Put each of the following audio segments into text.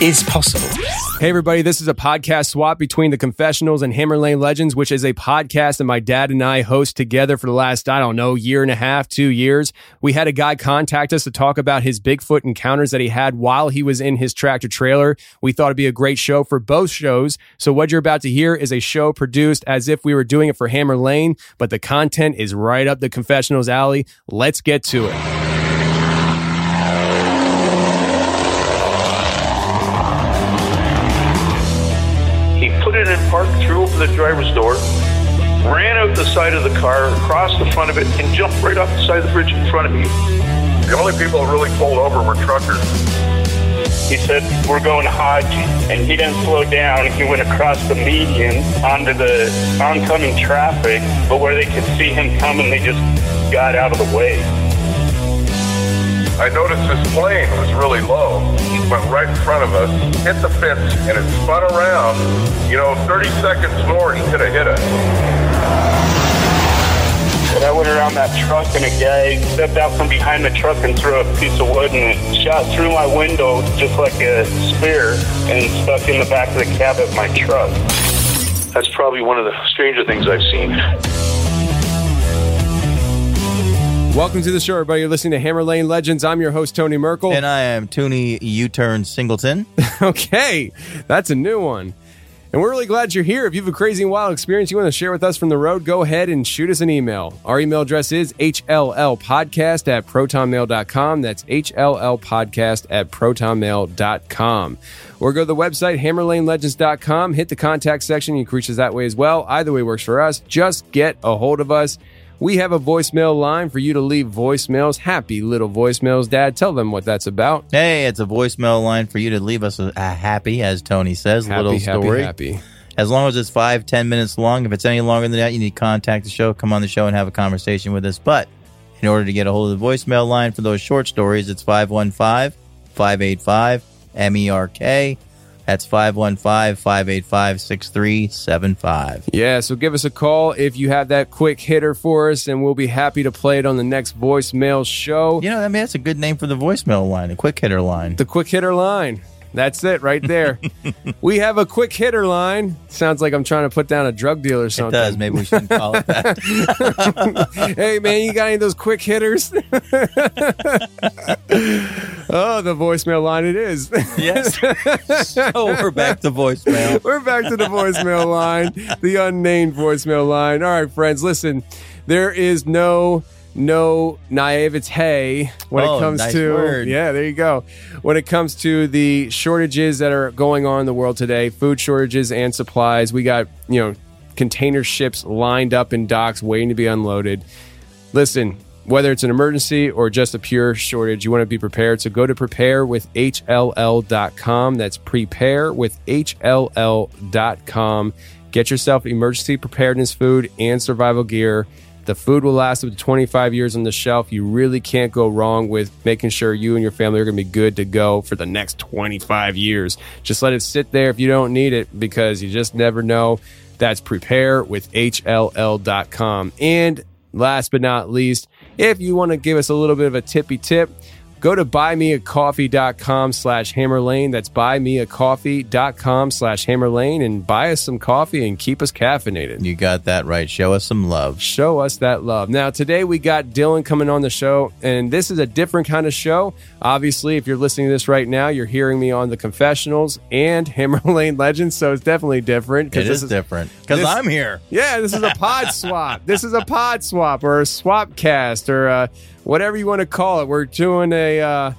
is possible. Hey, everybody, this is a podcast swap between The Confessionals and Hammer Lane Legends, which is a podcast that my dad and I host together for the last, I don't know, year and a half, two years. We had a guy contact us to talk about his Bigfoot encounters that he had while he was in his tractor trailer. We thought it'd be a great show for both shows. So, what you're about to hear is a show produced as if we were doing it for Hammer Lane, but the content is right up the Confessionals alley. Let's get to it. Park, the driver's door, ran out the side of the car, across the front of it, and jumped right off the side of the bridge in front of me. The only people that really pulled over were truckers. He said, We're going Hodge. And he didn't slow down. He went across the median onto the oncoming traffic, but where they could see him coming, they just got out of the way. I noticed this plane was really low. Went right in front of us, hit the fence, and it spun around. You know, 30 seconds more, he could have hit us. And I went around that truck, and a guy stepped out from behind the truck and threw a piece of wood, and it shot through my window just like a spear and stuck in the back of the cab of my truck. That's probably one of the stranger things I've seen. Welcome to the show, everybody. You're listening to Hammer Lane Legends. I'm your host, Tony Merkel. And I am Toonie U-Turn Singleton. okay, that's a new one. And we're really glad you're here. If you have a crazy and wild experience you want to share with us from the road, go ahead and shoot us an email. Our email address is hllpodcast at protonmail.com. That's hllpodcast at protonmail.com. Or go to the website, hammerlanelegends.com. Hit the contact section. You can reach us that way as well. Either way works for us. Just get a hold of us. We have a voicemail line for you to leave voicemails. Happy little voicemails, Dad. Tell them what that's about. Hey, it's a voicemail line for you to leave us a, a happy, as Tony says, Happy, little happy, story. happy. As long as it's five, ten minutes long. If it's any longer than that, you need to contact the show, come on the show, and have a conversation with us. But in order to get a hold of the voicemail line for those short stories, it's 515 585 MERK. That's 515 585 6375. Yeah, so give us a call if you have that quick hitter for us, and we'll be happy to play it on the next voicemail show. You know, I mean, that's a good name for the voicemail line, the quick hitter line. The quick hitter line. That's it right there. we have a quick hitter line. Sounds like I'm trying to put down a drug deal or It something. does. Maybe we shouldn't call it that. hey, man, you got any of those quick hitters? oh, the voicemail line it is. yes. so oh, we're back to voicemail. We're back to the voicemail line, the unnamed voicemail line. All right, friends, listen. There is no no naivete when Oh, it comes nice to word. yeah, there you go. When it comes to the shortages that are going on in the world today, food shortages and supplies, we got you know container ships lined up in docks waiting to be unloaded. Listen, whether it's an emergency or just a pure shortage, you want to be prepared. So go to preparewithhll.com. That's preparewithhll.com. Get yourself emergency preparedness food and survival gear. The food will last up to 25 years on the shelf. You really can't go wrong with making sure you and your family are going to be good to go for the next 25 years. Just let it sit there if you don't need it because you just never know. That's preparewithhll.com. And last but not least, if you want to give us a little bit of a tippy tip, go to buymeacoffee.com slash hammerlane. That's buymeacoffee.com slash hammerlane and buy us some coffee and keep us caffeinated. You got that right. Show us some love. Show us that love. Now, today we got Dylan coming on the show, and this is a different kind of show. Obviously, if you're listening to this right now, you're hearing me on the confessionals and Hammer Lane Legends, so it's definitely different. It this is different because I'm here. Yeah, this is a pod swap. This is a pod swap or a swap cast or uh, whatever you want to call it. We're doing a uh,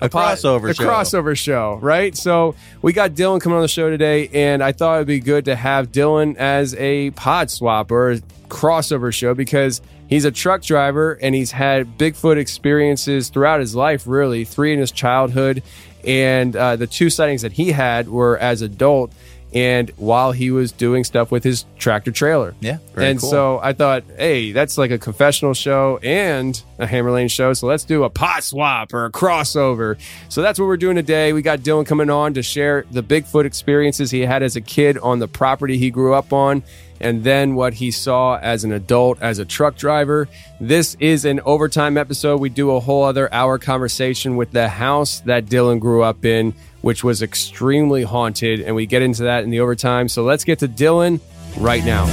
A pod- crossover a show. crossover show, right? So we got Dylan coming on the show today, and I thought it'd be good to have Dylan as a pod swap or a crossover show because he's a truck driver and he's had Bigfoot experiences throughout his life. Really, three in his childhood, and uh, the two sightings that he had were as adult. And while he was doing stuff with his tractor trailer. Yeah. and cool. so I thought, hey, that's like a confessional show and a Hammer Lane show. So let's do a pod swap or a crossover. So that's what we're doing today. We got Dylan coming on to share the Bigfoot experiences he had as a kid on the property he grew up on. And then what he saw as an adult, as a truck driver. This is an overtime episode. We do a whole other hour conversation with the house that Dylan grew up in, which was extremely haunted. And we get into that in the overtime. So let's get to Dylan right now.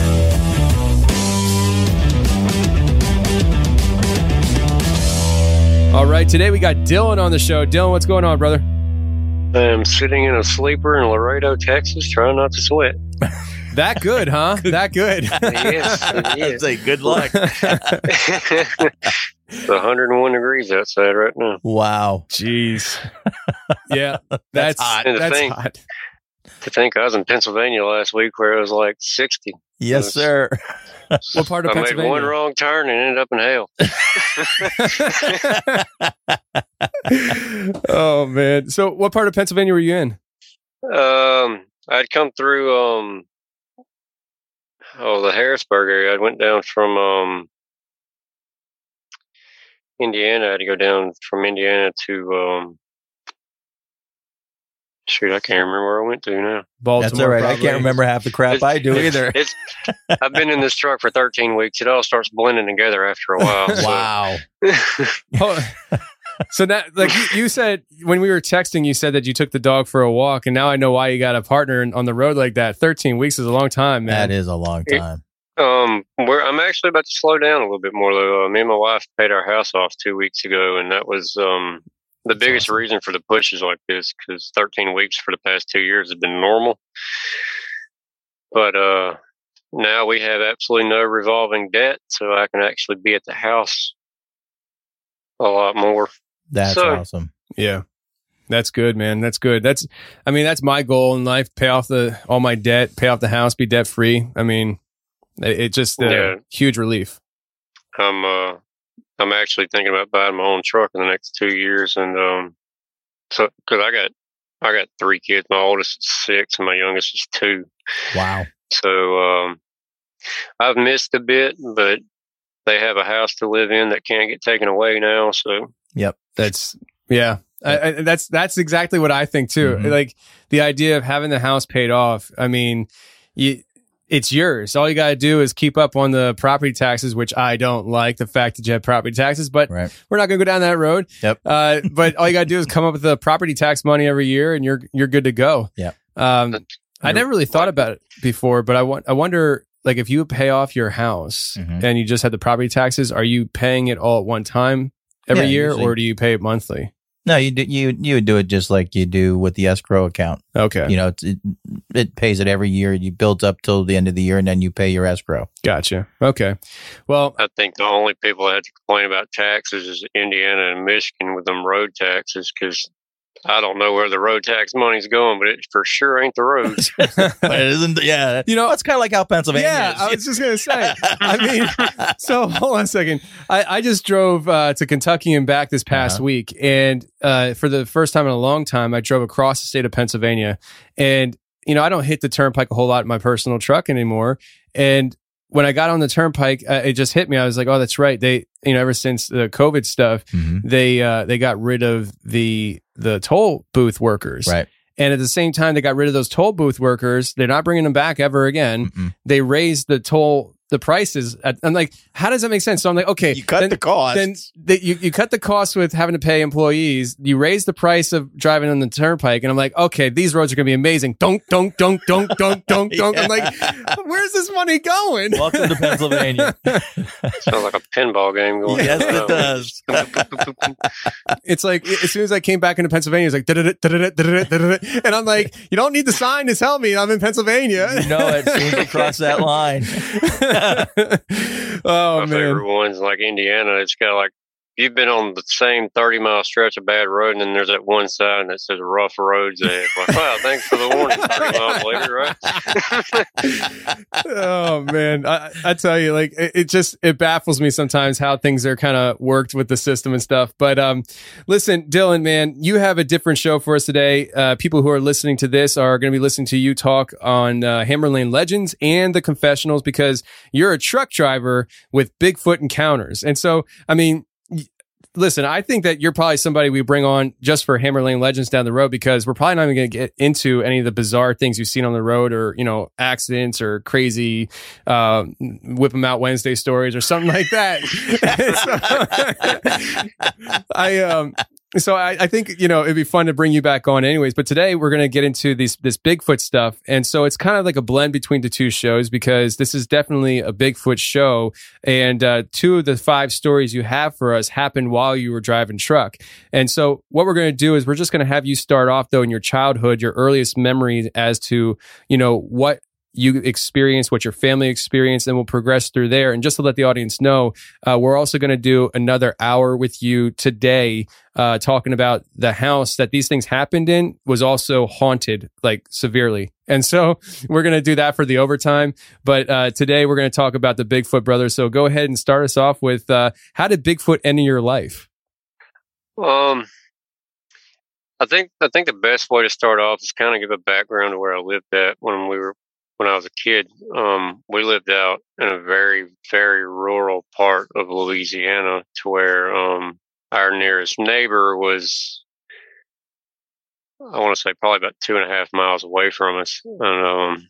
All right, today we got Dylan on the show. Dylan, what's going on, brother? I'm sitting in a sleeper in Laredo, Texas, trying not to sweat. That good, huh? that good. yes, I'd say good luck. It's 101 degrees outside right now. wow. Jeez. Yeah, that's hot. That's thing- hot. To think I was in Pennsylvania last week where it was like 60. Yes, sir. What part of I made one wrong turn and ended up in hell. oh man. So, what part of Pennsylvania were you in? Um, I'd come through um, oh the Harrisburg area. I went down from um, Indiana. I had to go down from Indiana to um, shoot. I can't remember where I went to now. Baltimore. That's all right. I can't remember half the crap I do It's- either. It's I've been in this truck for 13 weeks. It all starts blending together after a while. Wow. So that like you, you said when we were texting, you said that you took the dog for a walk, and now I know why you got a partner on the road like that. Thirteen weeks is a long time, man. That is a long time. Um, we're, I'm actually about to slow down a little bit more though. Uh, me and my wife paid our house off two weeks ago, and that was um the biggest reason for the pushes like this because 13 weeks for the past two years has been normal. But uh, now we have absolutely no revolving debt, so I can actually be at the house a lot more. That's So- awesome. Yeah. That's good, man. That's good. That's, I mean, that's my goal in life. Pay off the all my debt, pay off the house, be debt free. I mean, it, it just uh, Yeah. huge relief. I'm uh, I'm actually thinking about buying my own truck in the next two years, and um, so because I got I got three kids. My oldest is six, and my youngest is two. Wow. So um, I've missed a bit, but they have a house to live in that can't get taken away now. So Yep. That's yeah. I, I, that's that's exactly what I think too. Mhm. Like the idea of having the house paid off. I mean, you, it's yours. All you got to do is keep up on the property taxes, which I don't like the fact that you have property taxes, but Right. we're not going to go down that road. Yep. Uh, but all you got to do is come up with the property tax money every year, and you're you're good to go. Yep. Um, I never really thought about it before, but I want I wonder like if you pay off your house Mhm. and you just had the property taxes, are you paying it all at one time every Yeah, year, usually. or do you pay it monthly? No, you do, you you would do it just like you do with the escrow account. Okay, You know, it's, it it pays it every year. You build up till the end of the year, and then you pay your escrow. gotcha. Okay, well, I think the only people that have to complain about taxes is Indiana and Michigan with them road taxes because. I don't know where the road tax money's going, but it for sure ain't the roads. but it isn't. Yeah, You know- it's kind of like how Pennsylvania. yeah, is. I was just gonna say. I mean, so hold on a second. I, I just drove uh, to Kentucky and back this past Uh-huh. week, and uh, for the first time in a long time, I drove across the state of Pennsylvania, and you know, I don't hit the turnpike a whole lot in my personal truck anymore, and when I got on the turnpike, uh, it just hit me. I was like, "Oh, that's right." They, you know, ever since the COVID stuff, Mhm. they uh, they got rid of the the toll booth workers, right. and at the same time, they got rid of those toll booth workers. They're not bringing them back ever again. Mm-mm. They raised the toll, the prices. At, I'm like, how does that make sense? So I'm like, okay, You cut then, the cost. Then the, you, you cut the cost with having to pay employees. You raise the price of driving on the turnpike. And I'm like, okay, these roads are going to be amazing. Don't, don't, don't, don't, don't, don't, don't. I'm like, where's this money going? Welcome to Pennsylvania. Sounds like a pinball game going. yes, on. it does. It's like as soon as I came back into Pennsylvania, it's like and I'm like, you don't need the sign to tell me I'm in Pennsylvania. you know it as soon as you cross that line. oh My man, favorite ones like Indiana. It's got like you've been on the same 30 mile stretch of bad road and then there's that one sign that says rough roads ahead. Like, wow, thanks for the warning 30 miles later, right? oh man, I, I tell you, like it, it, just it baffles me sometimes how things are kind of worked with the system and stuff. But um, listen, Dylan, man, you have a different show for us today. Uh, people who are listening to this are going to be listening to you talk on uh, Hammer Lane Legends and the confessionals because you're a truck driver with Bigfoot encounters, and so I mean listen, I think that you're probably somebody we bring on just for Hammer Lane Legends down the road because we're probably not even going to get into any of the bizarre things you've seen on the road or, you know, accidents or crazy uh, whip them out Wednesday stories or something like that. I, um, so I, I, think you know it'd be fun to bring you back on anyways but today we're going to get into these this bigfoot stuff. And so it's kind of like a blend between the two shows because this is definitely a bigfoot show. And uh, two of the five stories you have for us happened while you were driving truck. And so what we're going to do is we're just going to have you start off though in your childhood your earliest memories as to you know what you experience, what your family experienced, and we'll progress through there. And just to let the audience know, uh, we're also going to do another hour with you today, uh, talking about the house that these things happened in was also haunted like severely. And so we're going to do that for the overtime. But uh, today we're going to talk about the Bigfoot brothers. So go ahead and start us off with uh, how did Bigfoot end in your life? Um, I think I think the best way to start off is kind of give a background to where I lived at when we were when I was a kid, um, we lived out in a very, very rural part of Louisiana to where um, our nearest neighbor was, I want to say, probably about two and a half miles away from us. And um,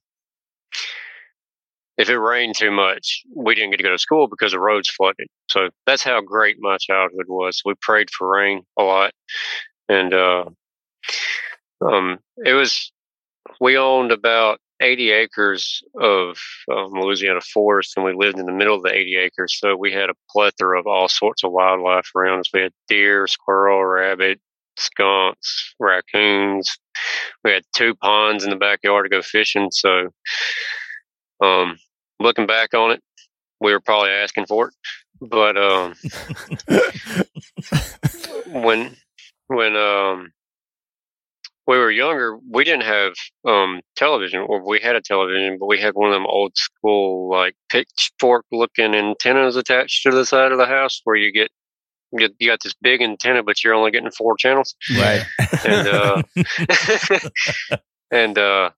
if it rained too much, we didn't get to go to school because the roads flooded. So that's how great my childhood was. We prayed for rain a lot. And uh, um, it was, we owned about 80 acres of um, Louisiana forest, and we lived in the middle of the 80 acres. So we had a plethora of all sorts of wildlife around us. We had deer, squirrel, rabbit, skunks, raccoons. We had two ponds in the backyard to go fishing. So, um, looking back on it, we were probably asking for it. But um, when when um, we were younger, we didn't have um, television, or we had a television, but we had one of them old school, like pitchfork looking antennas attached to the side of the house where you get you, you got this big antenna, but you're only getting four channels. Right. and uh, and uh,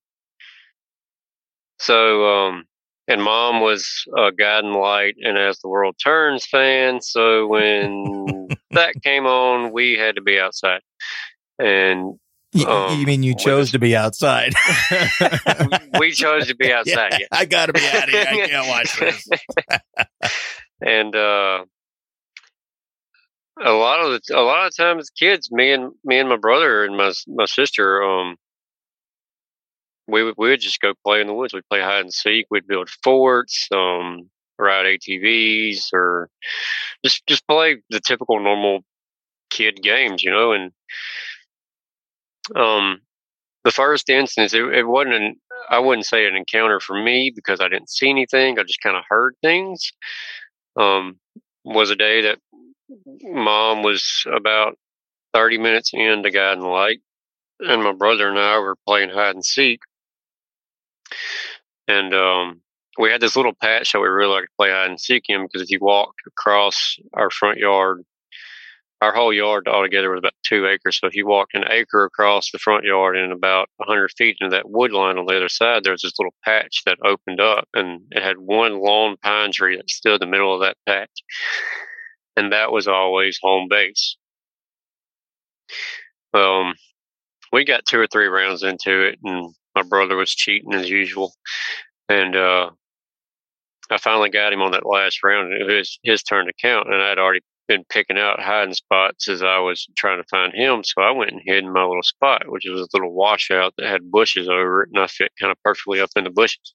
so um, and mom was a guiding light and as the world turns fan. So when that came on, we had to be outside. And you, um, you mean you chose to be outside? we chose to be outside. Yeah, I got to be out of here. I can't watch this. and uh, a lot of the, a lot of times, kids, me and me and my brother and my my sister, um, we would we would just go play in the woods. We'd play hide and seek. We'd build forts, um, ride ATVs, or just just play the typical normal kid games, you know, and um, the first instance, it, it wasn't an, I wouldn't say an encounter for me because I didn't see anything. I just kind of heard things. Um, was a day that mom was about 30 minutes into Guiding Light, and my brother and I were playing hide and seek. And um, we had this little patch that we really liked to play hide and seek in because if you walk across our front yard our whole yard altogether was about two acres. So if you walked an acre across the front yard and about 100 feet into that wood line on the other side, there was this little patch that opened up and it had one long pine tree that stood in the middle of that patch. And that was always home base. Um, we got two or three rounds into it and my brother was cheating as usual. And, uh, I finally got him on that last round. It was his turn to count, and I'd already been picking out hiding spots as I was trying to find him. So I went and hid in my little spot, which was a little washout that had bushes over it, and I fit kind of perfectly up in the bushes.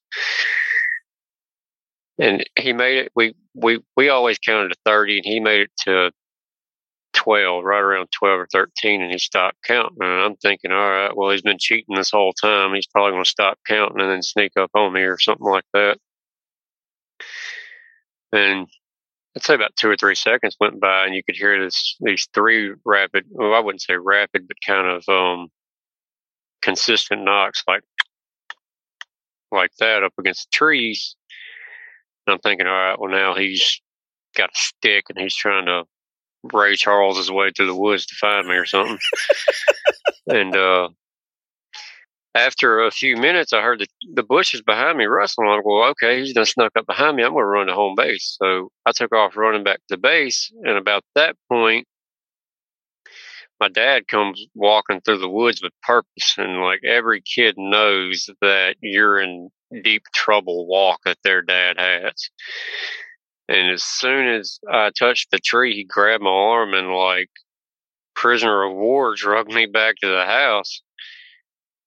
And he made it. We we we always counted to thirty, and he made it to twelve, right around twelve or thirteen, and he stopped counting. And I'm thinking, all right, well, he's been cheating this whole time. He's probably going to stop counting and then sneak up on me or something like that. And I'd say about two or three seconds went by, and you could hear this these three rapid. Well, I wouldn't say rapid, but kind of um, consistent knocks, like like that, up against the trees. And I'm thinking, all right, well now he's got a stick and he's trying to Ray Charles his way through the woods to find me or something. and uh, after a few minutes, I heard the, the bushes behind me rustling. I'm like, well, okay, he's done snuck up behind me. I'm going to run to home base. So I took off running back to base. And about that point, my dad comes walking through the woods with purpose. And like every kid knows that you're in deep trouble walk that their dad has. And as soon as I touched the tree, he grabbed my arm and like prisoner of war dragged me back to the house.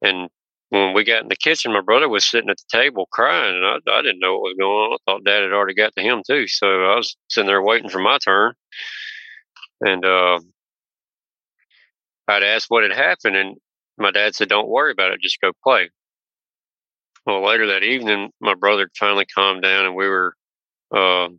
And when we got in the kitchen, my brother was sitting at the table crying, and I, I didn't know what was going on. I thought Dad had already got to him too, so I was sitting there waiting for my turn. And uh, I'd asked what had happened, and my dad said, "Don't worry about it, just go play." Well, later that evening, my brother finally calmed down, and we were uh,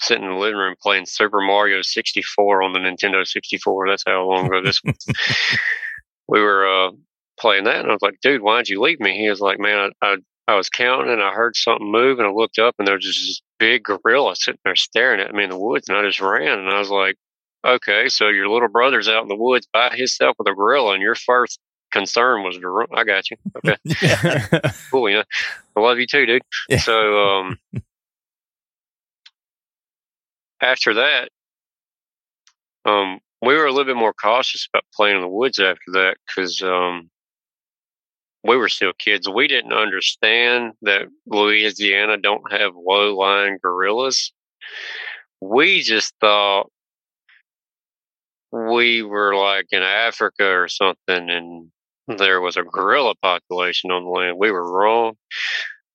sitting in the living room playing Super Mario 64 on the Nintendo 64. That's how long ago this was. we were uh, playing that, and I was like, "Dude, why'd you leave me?" He was like, "Man, I, I I was counting, and I heard something move, and I looked up, and there was just this big gorilla sitting there staring at me in the woods, and I just ran, and I was like." Okay, so your little brother's out in the woods by himself with a gorilla, and your first concern was to run. I got you. Okay. cool. Yeah. I love you too, dude. Yeah. So, um, after that, um, we were a little bit more cautious about playing in the woods after that because, um, we were still kids. We didn't understand that Louisiana don't have low lying gorillas. We just thought we were like in Africa or something and there was a gorilla population on the land. We were wrong.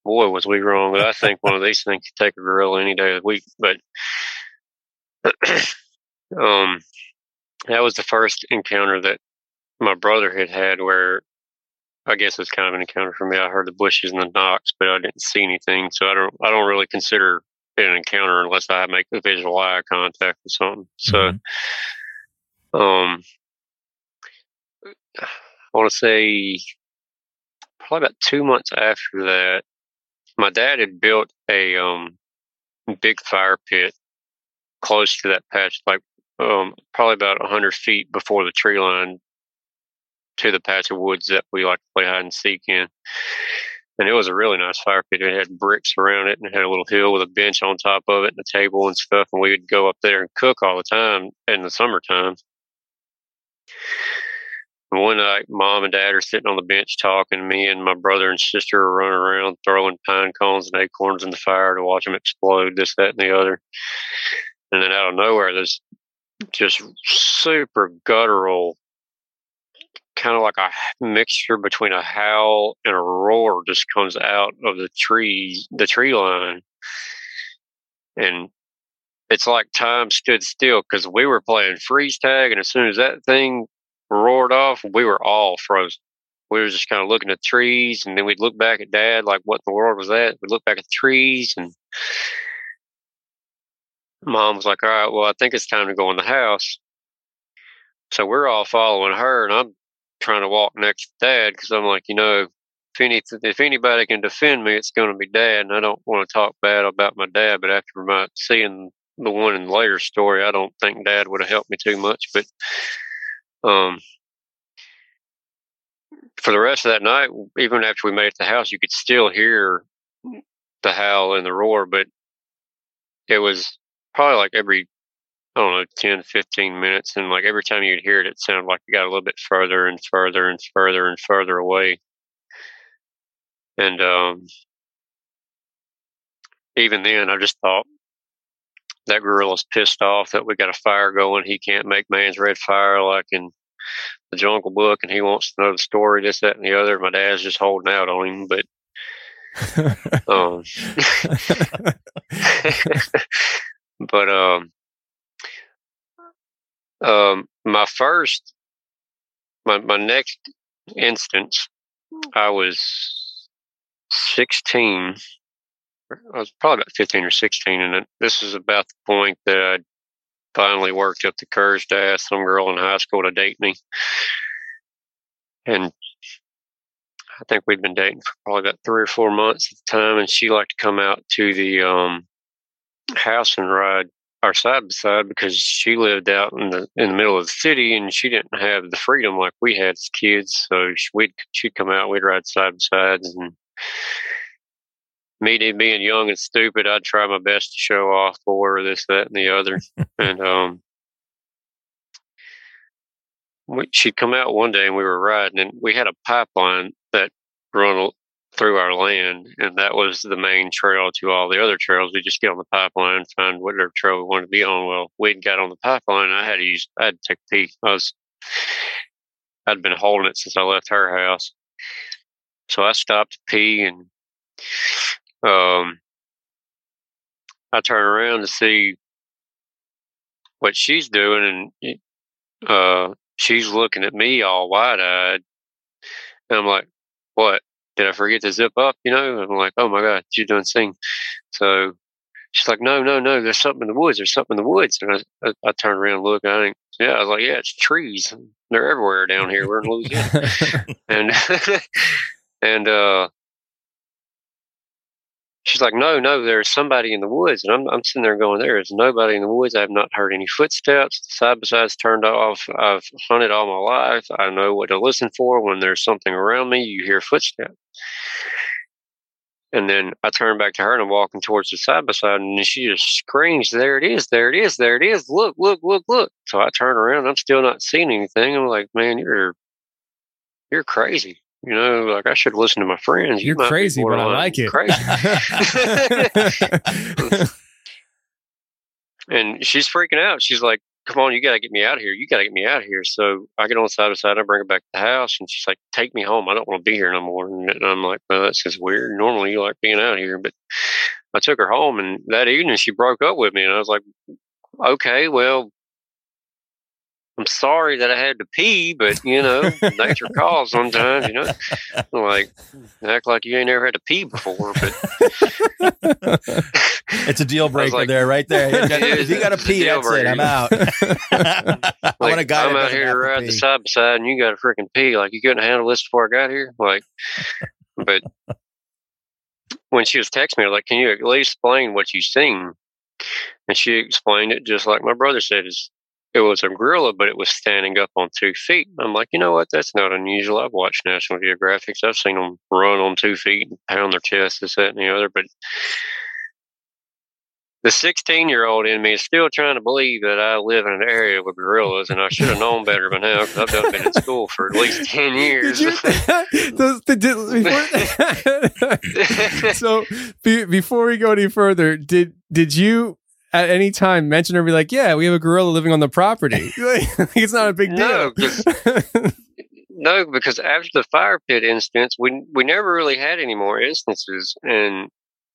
Boy, was we wrong. But I think one of these things could take a gorilla any day of the week. But um, that was the first encounter that my brother had had where I guess it's kind of an encounter for me. I heard the bushes and the knocks, but I didn't see anything. So I don't I don't really consider it an encounter unless I make the visual eye contact or something. So Mm-hmm. um I want to say probably about two months after that, my dad had built a um, big fire pit close to that patch, like um, probably about 100 feet before the tree line to the patch of woods that we like to play hide and seek in. And it was a really nice fire pit. It had bricks around it and it had a little hill with a bench on top of it and a table and stuff. And we would go up there and cook all the time in the summertime. And one night, mom and dad are sitting on the bench talking. Me and my brother and sister are running around throwing pine cones and acorns in the fire to watch them explode, this, that, and the other. And then out of nowhere, this just super guttural, kind of like a mixture between a howl and a roar just comes out of the tree, the tree line. And it's like time stood still because we were playing freeze tag. And as soon as that thing roared off, we were all frozen. We were just kind of looking at trees, and then we'd look back at Dad, like, "What in the world was that?" We'd look back at trees, and Mom was like, "All right, well, I think it's time to go in the house." So we're all following her, and I'm trying to walk next to Dad because I'm like, you know, if any if anybody can defend me, it's going to be Dad, and I don't want to talk bad about my dad. But after my seeing the one in the later story, I don't think Dad would have helped me too much, but. Um, for the rest of that night, even after we made it to the house, you could still hear the howl and the roar, but it was probably like every, I don't know, 10, 15 minutes. And like every time you'd hear it, it sounded like it got a little bit further and further and further and further away. And, um, even then, I just thought that gorilla's pissed off that we got a fire going. He can't make man's red fire like in the Jungle Book, and he wants to know the story, this, that, and the other. My dad's just holding out on him, but um, but um, um, my first, my my next instance, I was sixteen I was probably about 15 or 16. And this is about the point that I finally worked up the courage to ask some girl in high school to date me. And I think we'd been dating for probably about three or four months at the time. And she liked to come out to the um, house and ride our side by side because she lived out in the in the middle of the city and she didn't have the freedom like we had as kids. So she, we'd she'd come out, we'd ride side by sides, and me being young and stupid, I'd try my best to show off for her, this, that, and the other. and um, we, she'd come out one day and we were riding, and we had a pipeline that run through our land, and that was the main trail to all the other trails. We just get on the pipeline, find whatever trail we wanted to be on. Well, we'd got on the pipeline. I had to use, I had to take pee. I was, I'd been holding it since I left her house, so I stopped to pee, and um, I turn around to see what she's doing, and uh, she's looking at me all wide eyed. And I'm like, "What? Did I forget to zip up?" You know? I'm like, "Oh my god, she's doing sing." So she's like, "No, no, no. There's something in the woods. There's something in the woods." And I, I, I turn around and look. I think, yeah, I was like, "Yeah, it's trees. They're everywhere down here. We're in Louisiana." and and uh, she's like, no, no, there's somebody in the woods. And I'm, I'm sitting there going, there is nobody in the woods. I have not heard any footsteps. The side by sides turned off. I've hunted all my life. I know what to listen for when there's something around me. You hear footsteps. And then I turn back to her and I'm walking towards the side by side and she just screams, there it is, there it is, there it is. Look, look, look, look. So I turn around. I'm still not seeing anything. I'm like, man, you're, you're crazy. You know, like I should listen to my friends. You're you crazy, but I like it. Crazy. and she's freaking out. She's like, "Come on, you got to get me out of here. You got to get me out of here." So I get on the side of the side. I bring her back to the house, and she's like, "Take me home. I don't want to be here no more." And I'm like, "Well, that's just weird. Normally, you like being out here." But I took her home, and that evening she broke up with me, and I was like, "Okay, well, I'm sorry that I had to pee, but you know, nature calls sometimes, you know. Like act like you ain't ever had to pee before, but it's a deal breaker like, there, right there. If you got to pee, that's breaker. it. I'm out. I want a guy. I'm out here to ride to the side by side, and you got to freaking pee. Like you couldn't handle this before I got here. Like, but when she was texting me, was like, "Can you at least explain what you seen?" And she explained it just like my brother said. Is it was a gorilla, but it was standing up on two feet. I'm like, you know what? That's not unusual. I've watched National Geographics. I've seen them run on two feet and pound their chest, this, that, and the other. But the 16 year old in me is still trying to believe that I live in an area with gorillas, and I should have known better by now because I've done been in school for at least 10 years. You, those, the, before, so be, before we go any further, did did you at any time mention or be like, yeah, we have a gorilla living on the property. it's not a big deal. No, no, because after the fire pit instance, we we never really had any more instances, and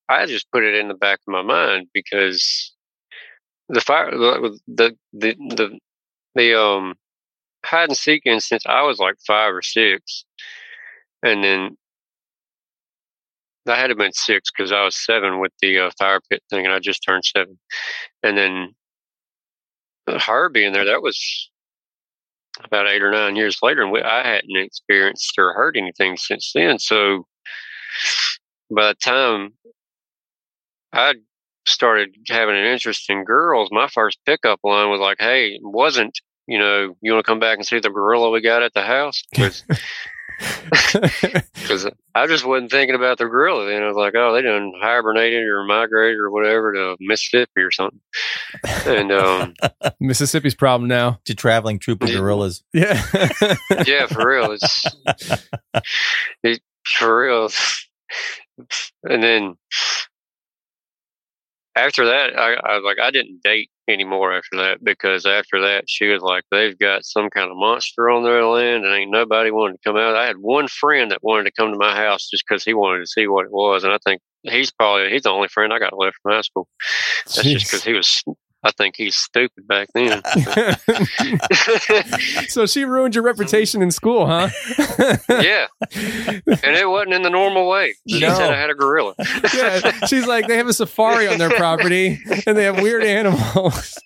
I just put it in the back of my mind because the fire, the the the the, the um hide and seek instance, I was like five or six, and then I had to been six because I was seven with the uh, fire pit thing, and I just turned seven. And then her being there, that was about eight or nine years later, and we, I hadn't experienced or heard anything since then. So by the time I started having an interest in girls, my first pickup line was like, "Hey, wasn't you know, you want to come back and see the gorilla we got at the house?" Because I just wasn't thinking about the gorilla then. I was like, oh, they done hibernated or migrated or whatever to Mississippi or something. And um, Mississippi's problem now. To traveling troop of gorillas. Yeah. yeah, for real. It's it, for real. And then after that, I, I was like, I didn't date anymore after that because after that she was like they've got some kind of monster on their land and ain't nobody wanted to come out i had one friend that wanted to come to my house just because he wanted to see what it was and i think he's probably he's the only friend i got left from high school that's Jeez. just because he was I think he's stupid back then. so she ruined your reputation in school, huh? yeah, and it wasn't in the normal way. She No. said I had a gorilla. yeah, she's like they have a safari on their property and they have weird animals.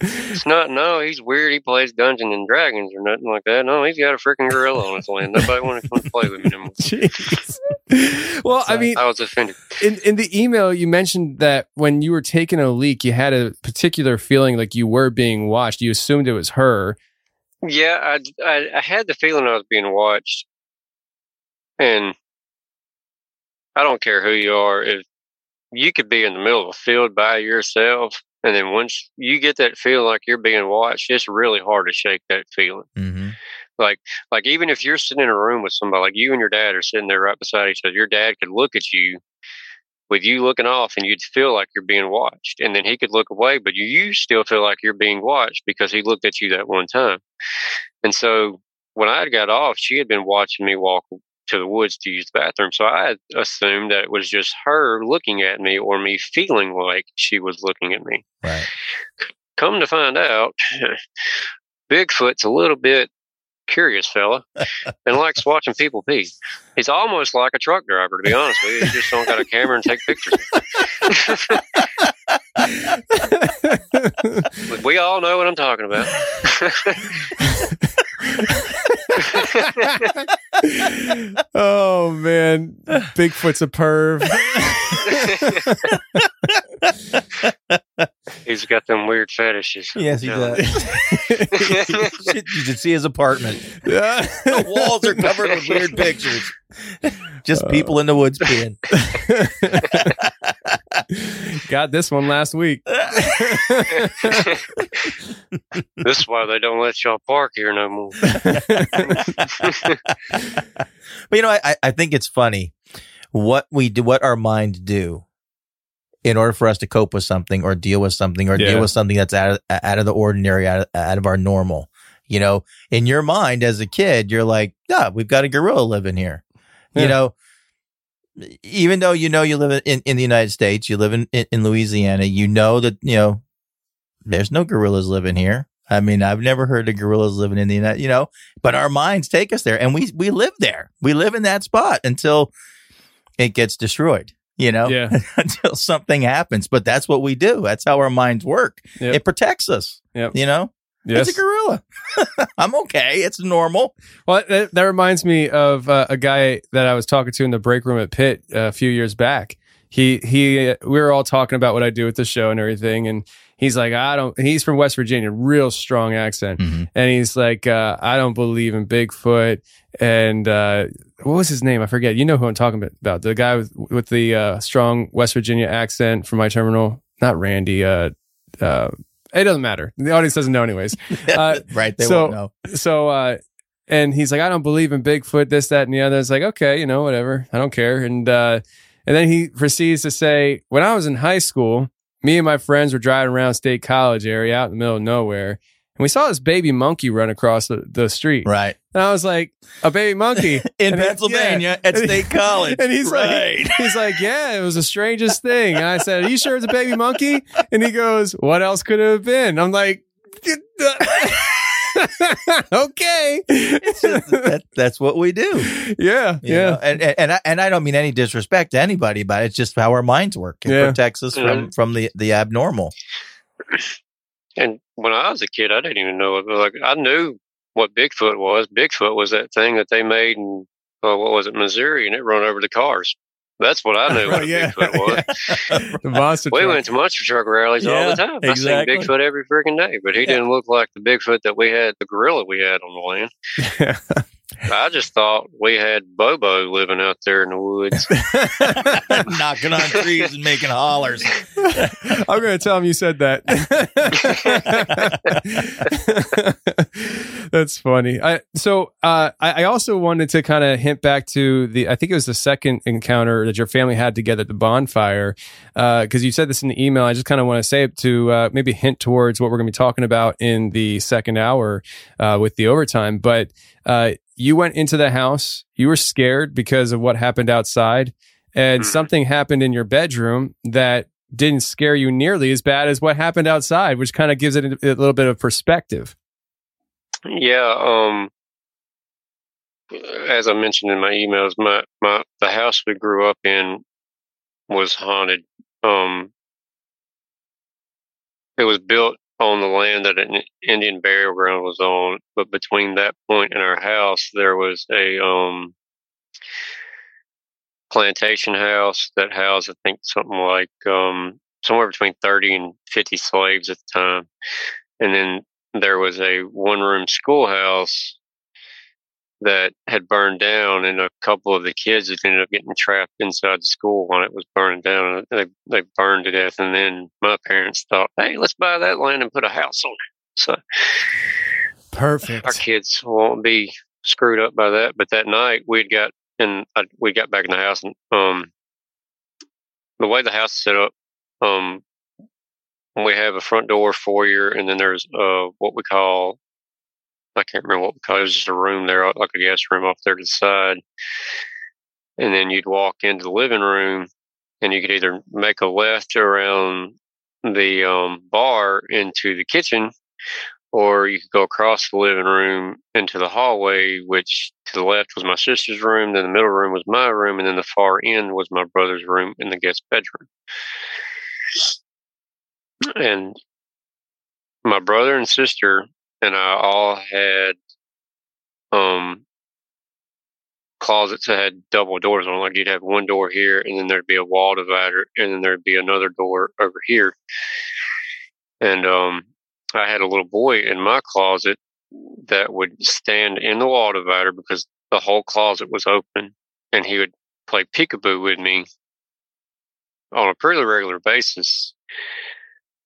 It's not. No, he's weird. He plays Dungeons and Dragons or nothing like that. No, he's got a freaking gorilla on his land. Nobody want to come play with him anymore. Jeez. Well, I mean, I was offended. in in the email you mentioned that when you were taking a leak, you had a particular feeling like you were being watched. You assumed it was her. Yeah, I, I I had the feeling I was being watched, and I don't care who you are. If you could be in the middle of a field by yourself, and then once you get that feeling like you're being watched, it's really hard to shake that feeling. Mm-hmm. Like like even if you're sitting in a room with somebody, like you and your dad are sitting there right beside each other, your dad could look at you with you looking off and you'd feel like you're being watched. And then he could look away, but you, you still feel like you're being watched because he looked at you that one time. And so when I got off, she had been watching me walk to the woods to use the bathroom. So I assumed that it was just her looking at me or me feeling like she was looking at me. Right. Come to find out, Bigfoot's a little bit curious fella and likes watching people pee. He's almost like a truck driver, to be honest with you. He just don't got a camera and take pictures. We all know what I'm talking about. oh man, Bigfoot's a perv. He's got them weird fetishes. Yes, he Yeah. does. you should see his apartment. The walls are covered with weird pictures. Just people in the woods peeing. Got this one last week. this is why they don't let y'all park here no more. But you know, I, I think it's funny what we do, what our minds do in order for us to cope with something or deal with something or Yeah. deal with something that's out of, out of the ordinary, out of, out of our normal. You know, in your mind as a kid, you're like, yeah, we've got a gorilla living here. Yeah. You know, even though you know you live in, in the United States, you live in, in, in Louisiana, you know that, you know, there's no gorillas living here. I mean, I've never heard of gorillas living in the United, you know, but our minds take us there and we, we live there. We live in that spot until it gets destroyed, you know, Yeah. until something happens. But that's what we do. That's how our minds work. Yep. It protects us, Yep. you know, Yes. it's a gorilla. I'm okay. It's normal. Well, that, that reminds me of uh, a guy that I was talking to in the break room at Pitt uh, a few years back. He he, uh, we were all talking about what I do with the show and everything, and he's like, I don't. He's from West Virginia, real strong accent, and he's like, uh, I don't believe in Bigfoot. And uh, what was his name? I forget. You know who I'm talking about? The guy with with the uh, strong West Virginia accent from my terminal. Not Randy. Uh, uh, it doesn't matter. The audience doesn't know, anyways. Uh, right. They so, won't know. so, uh, and he's like, I don't believe in Bigfoot, this, that, and the other. It's like, okay, you know, whatever. I don't care. And, uh, and then he proceeds to say, when I was in high school, me and my friends were driving around State College area out in the middle of nowhere. And we saw this baby monkey run across the, the street. Right. And I was like, a baby monkey In And then- Pennsylvania yeah. at State College. And he's right. like, he's like, yeah, it was the strangest thing. And I said, are you sure it's a baby monkey? And he goes, what else could it have been? I'm like, okay. that, that's what we do. Yeah, you yeah. know? and and and I, and I don't mean any disrespect to anybody, but it's just how our minds work. It Yeah. protects us from Mhm. from the the abnormal. And when I was a kid, I didn't even know it. Like I knew what Bigfoot was. Bigfoot was that thing that they made in uh, what was it, Missouri, and it run over the cars. That's what I knew what Oh, a yeah. Bigfoot was. monster We truck. went to monster truck rallies all the time. exactly. I seen Bigfoot every freaking day, but he didn't look like the Bigfoot that we had, the gorilla we had on the land. I just thought we had Bobo living out there in the woods. Knocking on trees and making hollers. I'm going to tell him you said that. That's funny. I, so uh, I, I also wanted to kind of hint back to the. I think it was the second encounter that your family had together at the bonfire, because you said this in the email. I just kind of want to say it to uh, maybe hint towards what we're going to be talking about in the second hour uh, with the overtime. But uh, you went into the house. You were scared because of what happened outside, and something happened in your bedroom that didn't scare you nearly as bad as what happened outside, which kind of gives it a, a little bit of perspective. Yeah, um as I mentioned in my emails, my, my the house we grew up in was haunted. Um it was built on the land that an Indian burial ground was on, but between that point and our house there was a um plantation house that housed I think something like um somewhere between 30 and 50 slaves at the time. And then there was a one room schoolhouse that had burned down, and a couple of the kids had ended up getting trapped inside the school when it was burning down. They they burned to death, and then my parents thought, "Hey, let's buy that land and put a house on it." So perfect. Our kids won't be screwed up by that. But that night we'd got and uh, we got back in the house, and um, the way the house is set up, um, we have a front door, foyer, and then there's uh what we call I can't remember what just a room there, like a guest room off there to the side. And then you'd walk into the living room and you could either make a left around the um, bar into the kitchen, or you could go across the living room into the hallway, which to the left was my sister's room, then the middle room was my room, and then the far end was my brother's room in the guest bedroom. And my brother and sister and I all had um closets that had double doors on. Like you'd have one door here, and then there'd be a wall divider, and then there'd be another door over here. And um, I had a little boy in my closet that would stand in the wall divider because the whole closet was open, and he would play peekaboo with me on a pretty regular basis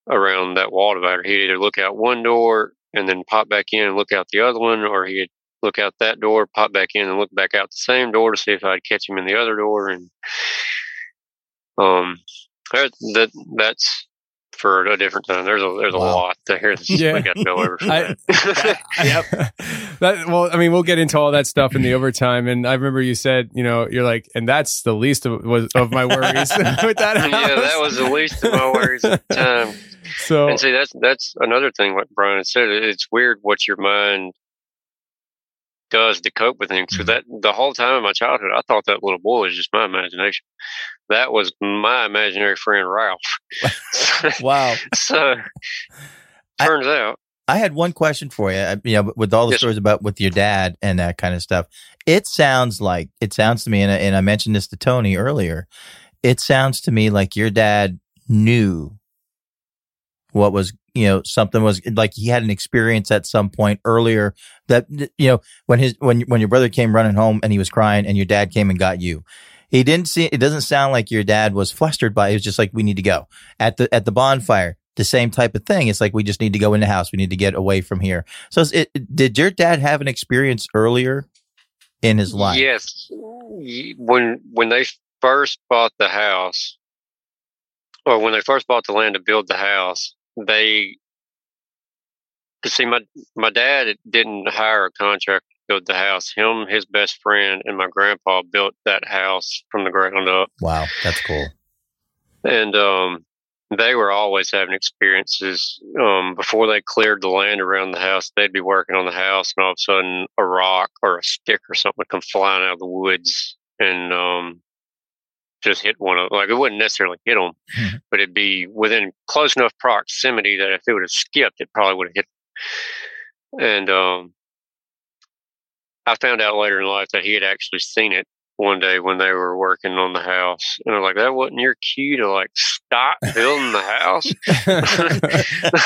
around that wall divider. He'd either look out one door and then pop back in and look out the other one, or he'd look out that door, pop back in and look back out the same door to see if I'd catch him in the other door. And um, that, that that's for a different time. There's a there's a Wow. lot there. That's Yeah. I got to go over. I- that. yep. That, well, I mean, we'll get into all that stuff in the overtime. And I remember you said, you know, you're like, and that's the least of, was, of my worries with that house. yeah, that was the least of my worries at the time. So, and see, that's that's another thing. Like Brian said, it's weird what your mind does to cope with things. So mm-hmm. that the whole time of my childhood, I thought that little boy was just my imagination. That was my imaginary friend Ralph. wow. so turns out, I had one question for you. I- You know, with all the Yes, stories about with your dad and that kind of stuff, it sounds like it sounds to me, and I, and I mentioned this to Tony earlier. It sounds to me like your dad knew what was you know something was like he had an experience at some point earlier that you know when his when when your brother came running home and he was crying and your dad came and got you. He didn't see it doesn't sound like your dad was flustered by it. it was just like we need to go. At the at the bonfire the same type of thing. It's like we just need to go in the house. We need to get away from here. So it, did your dad have an experience earlier in his life? Yes, when when they first bought the house, or when they first bought the land to build the house, they see, my my dad didn't hire a contractor to build the house. Him, his best friend, and my grandpa built that house from the ground up. wow that's cool And um, they were always having experiences. Um, before they cleared the land around the house, they'd be working on the house, and all of a sudden, a rock or a stick or something would come flying out of the woods and um, just hit one of. Like it wouldn't necessarily hit them, but it'd be within close enough proximity that if it would have skipped, it probably would have hit. And um, I found out later in life that he had actually seen it one day when they were working on the house, and I was like, "That wasn't your cue to like stop building the house."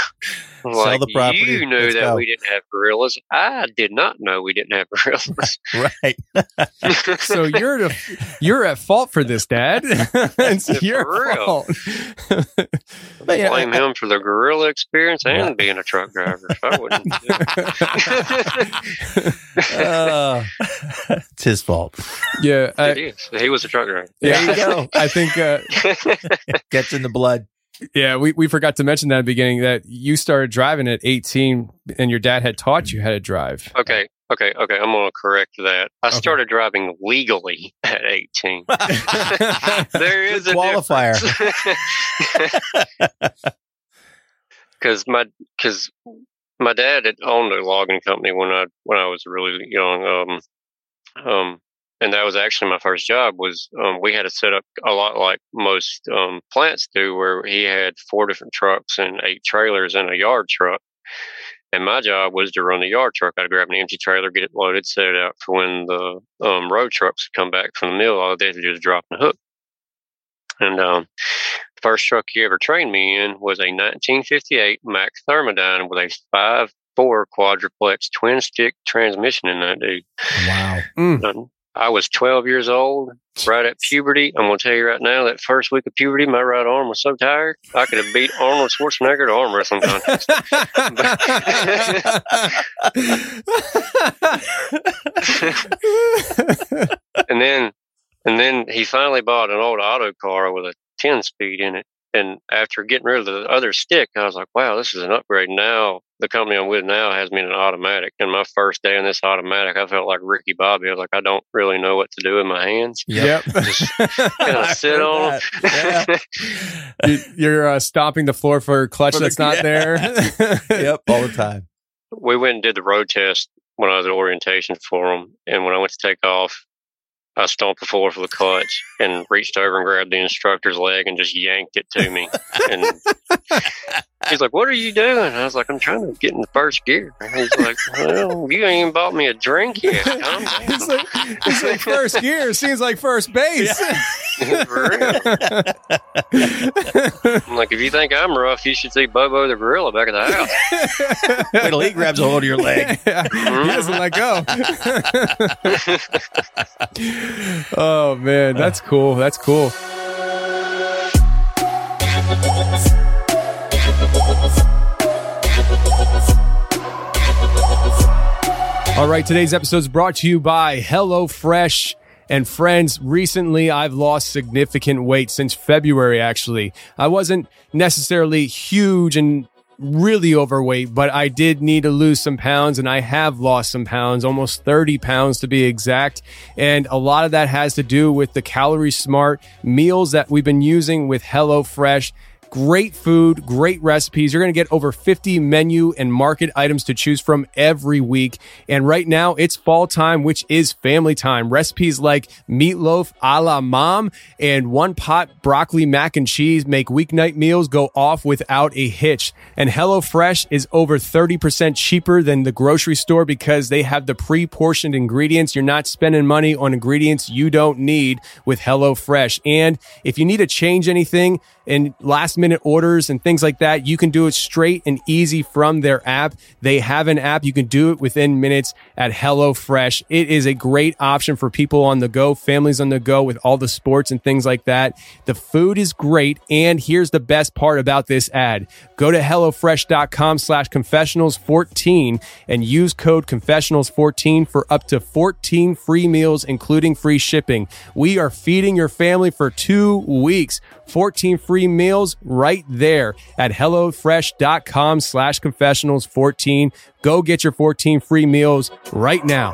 I'm Sell like, the property. You knew Let's that go." we didn't have gorillas. I did not know we didn't have gorillas. right so you're the, you're at fault for this, Dad. it's For your real. fault. But, yeah, Blame him for the gorilla experience and being a truck driver. If I wouldn't. uh, it's his fault yeah, I, it is. He was a truck driver. yeah. There you go. I think. Uh, gets in the blood Yeah, we, we forgot to mention that at the beginning that you started driving at 18 and your dad had taught you how to drive. Okay, okay, okay. I'm going to correct that. I started driving legally at 18. there is a qualifier. because my because my dad had owned a logging company when I when I was really young. Um, um, and that was actually my first job. Was um, we had to set up a lot like most um, plants do, where he had four different trucks and eight trailers and a yard truck. And my job was to run the yard truck. I'd grab an empty trailer, get it loaded, set it out for when the um, road trucks come back from the mill. All they had to do is drop the hook. And um, the first truck he ever trained me in was a 1958 Mack Thermodyne with a five four quadruplex twin stick transmission in that dude. Wow. Um, I was 12 years old, right at puberty. I'm going to tell you right now, that first week of puberty, my right arm was so tired, I could have beat Arnold Schwarzenegger to arm wrestling contest. and then, and then he finally bought an old Autocar with a 10 speed in it. And after getting rid of the other stick, I was like, wow, this is an upgrade. Now the company I'm with now has me in an automatic. And my first day in this automatic, I felt like Ricky Bobby. I was like, I don't really know what to do with my hands. Yep. Just kind of sit on them. You- You're uh, stopping the floor for a clutch For the- that's not yeah. there. Yep, all the time. we went and did the road test when I was at orientation for them. And when I went to take off, I stomped the floor for the clutch and reached over and grabbed the instructor's leg and just yanked it to me. and he's like, What are you doing? I was like, I'm trying to get in the first gear. And he's like, Well, you ain't even bought me a drink yet. Calm it's, like, it's like first gear. Seems like first base. For real. I'm like, if you think I'm rough, you should see Bobo the gorilla back at the house. Wait till he grabs a hold of your leg. he doesn't let go. Oh man, that's cool. That's cool. All right, today's episode is brought to you by HelloFresh. And friends, recently I've lost significant weight since February, actually. I wasn't necessarily huge and really overweight, but I did need to lose some pounds and I have lost some pounds, almost 30 pounds to be exact. And a lot of that has to do with the calorie smart meals that we've been using with HelloFresh. Great food, great recipes. You're going to get over 50 menu and market items to choose from every week. And right now it's fall time, which is family time. Recipes like meatloaf a la mom and one pot broccoli mac and cheese make weeknight meals go off without a hitch. And HelloFresh is over 30% cheaper than the grocery store because they have the pre-portioned ingredients. You're not spending money on ingredients you don't need with HelloFresh. And if you need to change anything, and last minute orders and things like that, you can do it straight and easy from their app. They have an app. You can do it within minutes at HelloFresh. It is a great option for people on the go, families on the go with all the sports and things like that. The food is great. And here's the best part about this ad. Go to HelloFresh.com slash confessionals 14 and use code confessionals 14 for up to 14 free meals, including free shipping. We are feeding your family for two weeks. 14 free meals right there at HelloFresh.com slash confessionals 14. Go get your 14 free meals right now.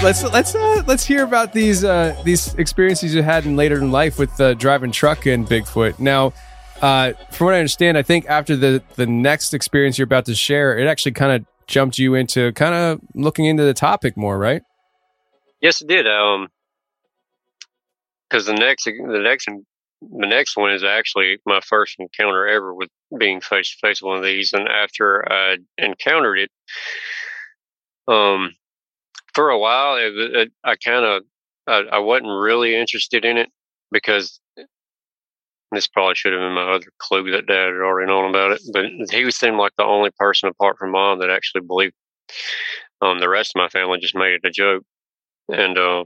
Let's let's uh, let's hear about these uh, these experiences you had in later in life with uh, driving truck and Bigfoot. Now, uh, from what I understand, I think after the the next experience you're about to share, it actually kind of jumped you into kind of looking into the topic more, right? Yes, it did. Um, because the next, the next, the next one is actually my first encounter ever with being face to face with one of these. And after I encountered it, um, for a while, it, it, I kind of, I, I wasn't really interested in it because this probably should have been my other clue that dad had already known about it, but he seemed like the only person apart from mom that actually believed. Um, the rest of my family just made it a joke, and um,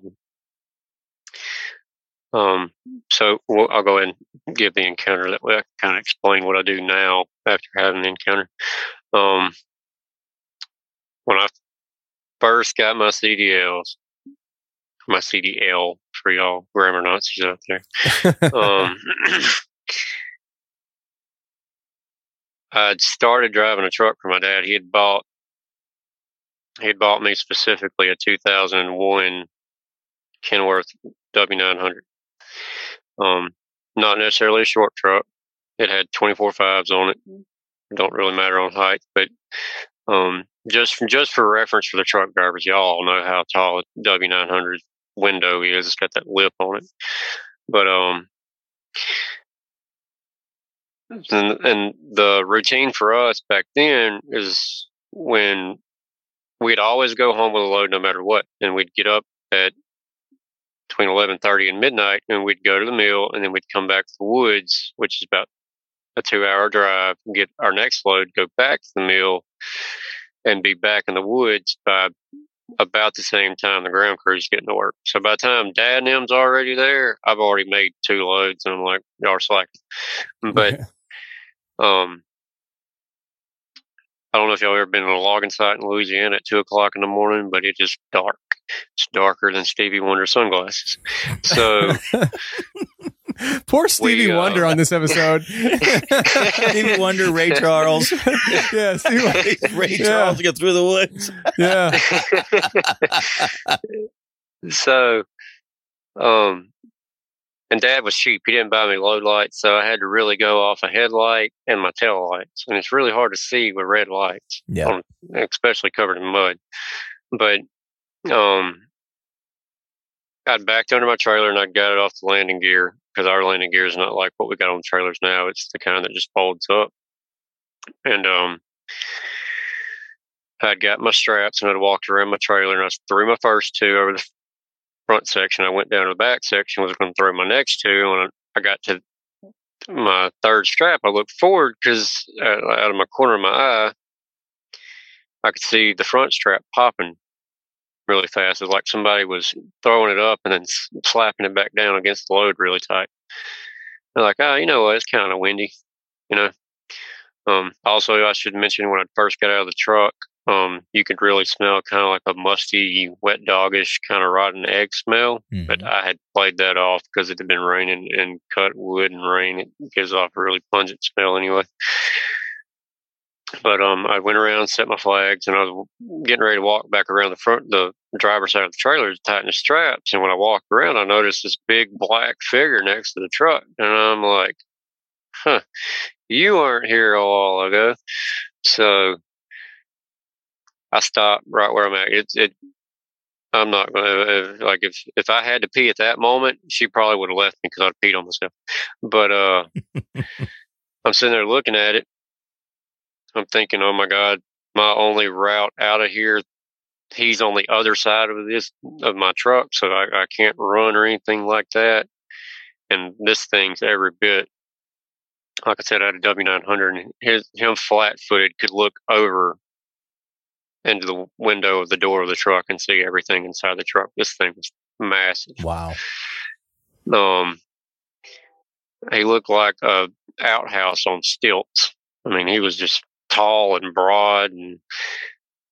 um, so we'll, I'll go ahead and give the encounter that way. I can kind of explain what I do now after having the encounter. Um, when I first got my CDLs, my CDL for y'all grammar Nazis out there. um, I'd started driving a truck for my dad. He had bought He'd bought me specifically a 2001 Kenworth W900. Um, not necessarily a short truck. It had 24 fives on it. Don't really matter on height, but um, just just for reference for the truck drivers, y'all know how tall a W900 window is. It's got that lip on it. But um, and, and the routine for us back then is when we'd always go home with a load no matter what, and we'd get up at between eleven thirty and midnight, and we'd go to the mill, and then we'd come back to the woods, which is about a two-hour drive, get our next load, go back to the mill, and be back in the woods by about the same time the ground crew's getting to work. So by the time Dad and them's already there, I've already made two loads, and I'm like, y'all are slacking. But um, I don't know if y'all ever been on a logging site in Louisiana at two o'clock in the morning, but it's just dark. It's darker than Stevie Wonder sunglasses. So Poor Stevie We, uh, Wonder on this episode. Stevie Wonder, Ray Charles. yeah, Stevie Wonder. Ray Yeah. Charles get through the woods. Yeah. so, um, and Dad was cheap. He didn't buy me low lights, so I had to really go off a headlight and my tail lights, and it's really hard to see with red lights, Yeah. on, especially covered in mud. But um, I'd backed under my trailer and I got it off the landing gear because our landing gear is not like what we got on trailers now. It's the kind that just folds up, and um. I'd got my straps and I'd walked around my trailer and I threw my first two over the front section. I went down to the back section, was going to throw my next two. When I got to my third strap, I looked forward because out of my corner of my eye, I could see the front strap popping really fast. It's like somebody was throwing it up and then slapping it back down against the load really tight. I'm like, oh, you know what? It's kind of windy, you know. Um, also, I should mention when I first got out of the truck, um, you could really smell kind of like a musty, wet doggish kind of rotten egg smell. But I had played that off because it had been raining and cut wood and rain. It gives off a really pungent smell anyway. But um, I went around, set my flags, and I was getting ready to walk back around the front, the driver's side of the trailer to tighten the straps. And when I walked around, I noticed this big black figure next to the truck, and I'm like, "Huh, you weren't here a while ago." So I stopped right where I'm at. It, it, I'm not gonna like if if I had to pee at that moment, she probably would have left me because I'd peed on myself. But uh, I'm sitting there looking at it. I'm thinking, oh my god, my only route out of here. He's on the other side of this of my truck, so I, I can't run or anything like that. And this thing's every bit like I said, I had a W nine hundred, and his him flat footed could look over into the window of the door of the truck and see everything inside the truck. This thing was massive. Wow. Um, he looked like a outhouse on stilts. I mean, he was just tall and broad, and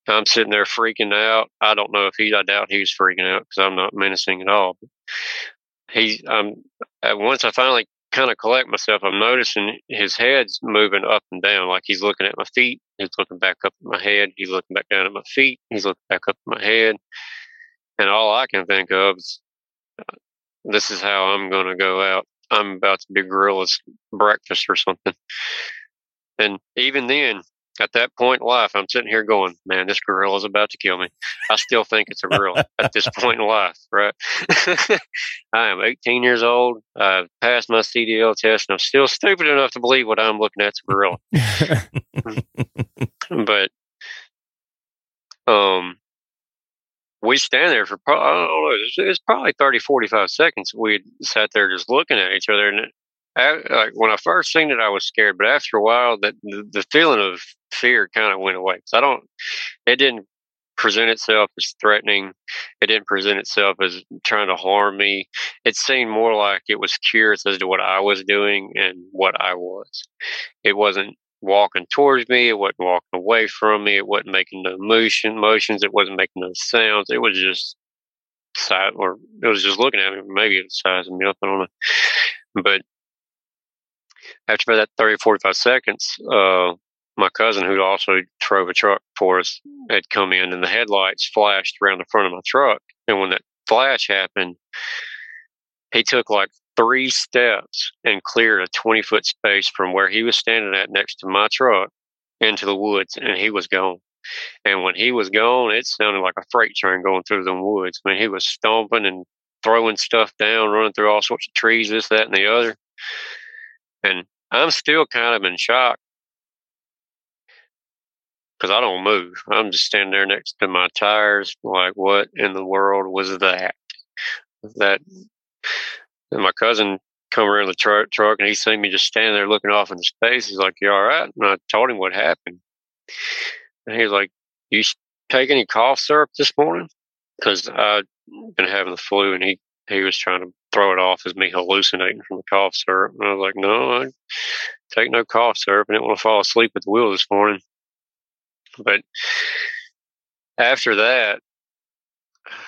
I'm sitting there freaking out. I don't know if he. I doubt he was freaking out because I'm not menacing at all. But he, um, once I finally kind of collect myself, I'm noticing his head's moving up and down, like he's looking at my feet. He's looking back up at my head. He's looking back down at my feet. He's looking back up at my head. And all I can think of is, this is how I'm going to go out. I'm about to be gorilla's breakfast or something. And even then, at that point in life, I'm sitting here going, man, this gorilla is about to kill me. I still think it's a gorilla at this point in life, right? I am 18 years old. I've passed my CDL test and I'm still stupid enough to believe what I'm looking at's a gorilla. but, um, we stand there for, pro- I don't know, it's, it's probably 30, 45 seconds. We sat there just looking at each other. And Like when I first seen it, I was scared, but after a while, that the, feeling of fear kind of went away. 'Cause I don't, it didn't present itself as threatening. It didn't present itself as trying to harm me. It seemed more like it was curious as to what I was doing and what I was. It wasn't walking towards me. It wasn't walking away from me. It wasn't making no motion motions. It wasn't making no sounds. It was just side or it was just looking at me. Maybe it was sizing me up. I don't know. But after about that 30, 45 seconds, uh, my cousin, who also drove a truck for us, had come in, and the headlights flashed around the front of my truck. And when that flash happened, he took like three steps and cleared a 20 foot space from where he was standing at next to my truck into the woods, and he was gone. And when he was gone, it sounded like a freight train going through the woods. I mean, he was stomping and throwing stuff down, running through all sorts of trees, this, that, and the other. And I'm still kind of in shock because I don't move. I'm just standing there next to my tires, like, what in the world was that? That and my cousin come around the truck, truck and he seen me just standing there looking off into space. He's like, "You all right?" And I told him what happened, and he was like, "You take any cough syrup this morning?" Because I'd been having the flu, and he he was trying to throw it off as me hallucinating from the cough syrup. And I was like, "No, I take no cough syrup. I didn't want to fall asleep at the wheel this morning." But after that,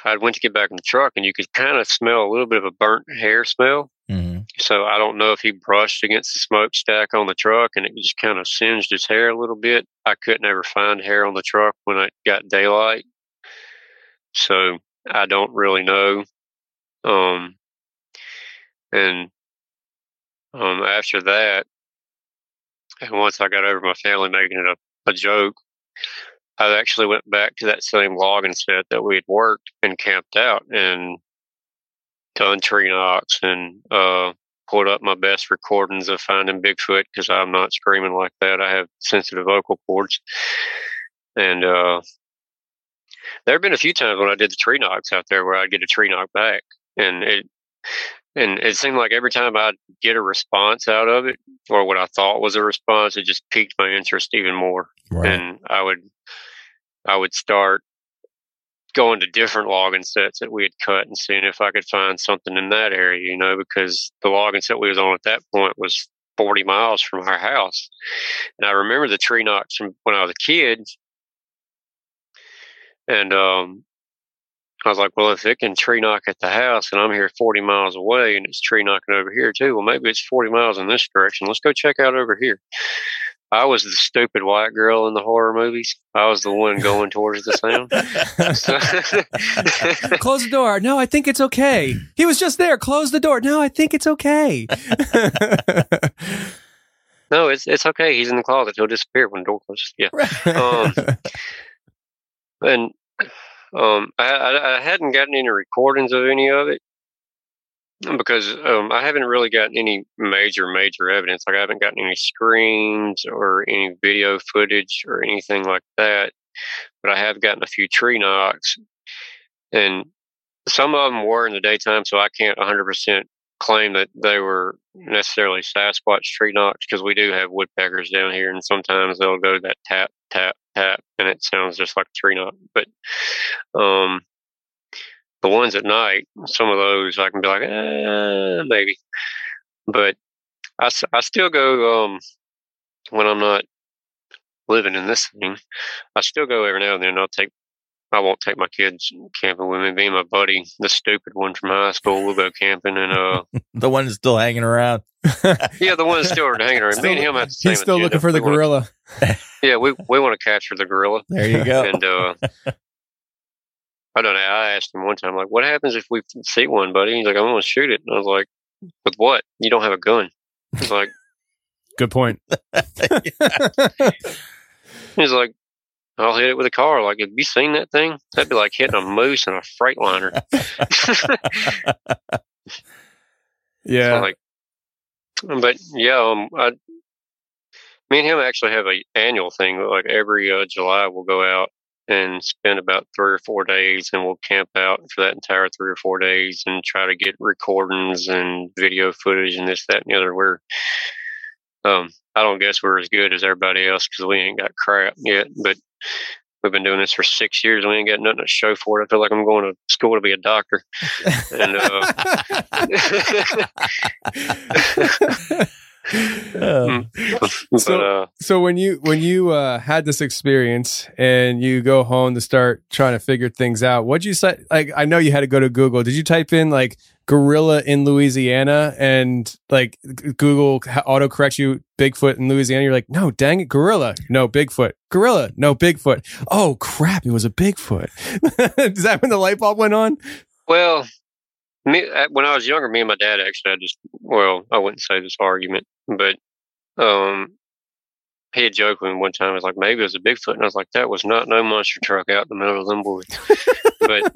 I went to get back in the truck, and you could kind of smell a little bit of a burnt hair smell. Mm-hmm. So I don't know if he brushed against the smokestack on the truck, and it just kind of singed his hair a little bit. I couldn't ever find hair on the truck when I got daylight, so I don't really know. Um, and um, after that, and once I got over my family making it a, a joke, I actually went back to that same logging set that we had worked and camped out and done tree knocks and uh, pulled up my best recordings of finding Bigfoot because I'm not screaming like that. I have sensitive vocal cords. And uh, there have been a few times when I did the tree knocks out there where I'd get a tree knock back. And it and it seemed like every time I'd get a response out of it, or what I thought was a response, it just piqued my interest even more. Right. And I would I would start going to different logging sets that we had cut and seeing if I could find something in that area, you know, because the logging set we was on at that point was 40 miles from our house. And I remember the tree knocks from when I was a kid. And um, I was like, well, if it can tree knock at the house and I'm here 40 miles away and it's tree knocking over here too, well, maybe it's 40 miles in this direction. Let's go check out over here. I was the stupid white girl in the horror movies. I was the one going towards the sound. Close the door. No, I think it's okay. He was just there. Close the door. No, I think it's okay. no, it's it's okay. He's in the closet. He'll disappear when the door closes. Yeah. Um, and um, I, I, I hadn't gotten any recordings of any of it because um, I haven't really gotten any major, major evidence. Like I haven't gotten any screams or any video footage or anything like that. But I have gotten a few tree knocks, and some of them were in the daytime, so I can't 100% claim that they were necessarily Sasquatch tree knocks because we do have woodpeckers down here, and sometimes they'll go that tap, tap, tap, and it sounds just like a tree knock. But um, the ones at night, some of those I can be like, eh, maybe. But I, I still go um, when I'm not living in this thing. I still go every now and then. I'll take. I won't take my kids camping with me. Me and my buddy, the stupid one from high school, we'll go camping and uh, the one that's still hanging around. yeah, the one that's still hanging around. me and him have the same He's still agenda. looking for the We wanna- gorilla. yeah, we we want to capture the gorilla. There you go. And uh, I don't know. I asked him one time, like, "What happens if we see one, buddy?" He's like, "I'm going to shoot it." And I was like, "With what? You don't have a gun." He's like, Good point. "He's like, I'll hit it with a car. Like, have you seen that thing? That'd be like hitting a moose in a Freightliner." Yeah. like, but yeah, um, I, me and him actually have a annual thing. Like every uh, July, we'll go out and spend about three or four days, and we'll camp out for that entire three or four days and try to get recordings and video footage and this, that, and the other. We're, um, I don't guess we're as good as everybody else because we ain't got crap yet, but. We've been doing this for six years. We ain't got nothing to show for it. I feel like I'm going to school to be a doctor. And uh, Mm. but So- uh, So when you when you uh, had this experience and you go home to start trying to figure things out, what'd you say? Like, I know you had to go to Google. Did you type in like gorilla in Louisiana and like Google auto corrects you Bigfoot in Louisiana? You're like, no, dang it, gorilla, no Bigfoot, gorilla, no Bigfoot. Oh crap, it was a Bigfoot. Is that when the light bulb went on? Well, me uh, when I was younger, me and my dad actually I just well, I wouldn't say this argument, but um, he had joked with me one time. I was like, maybe it was a Bigfoot, and I was like, that was not no monster truck out in the middle of them woods. but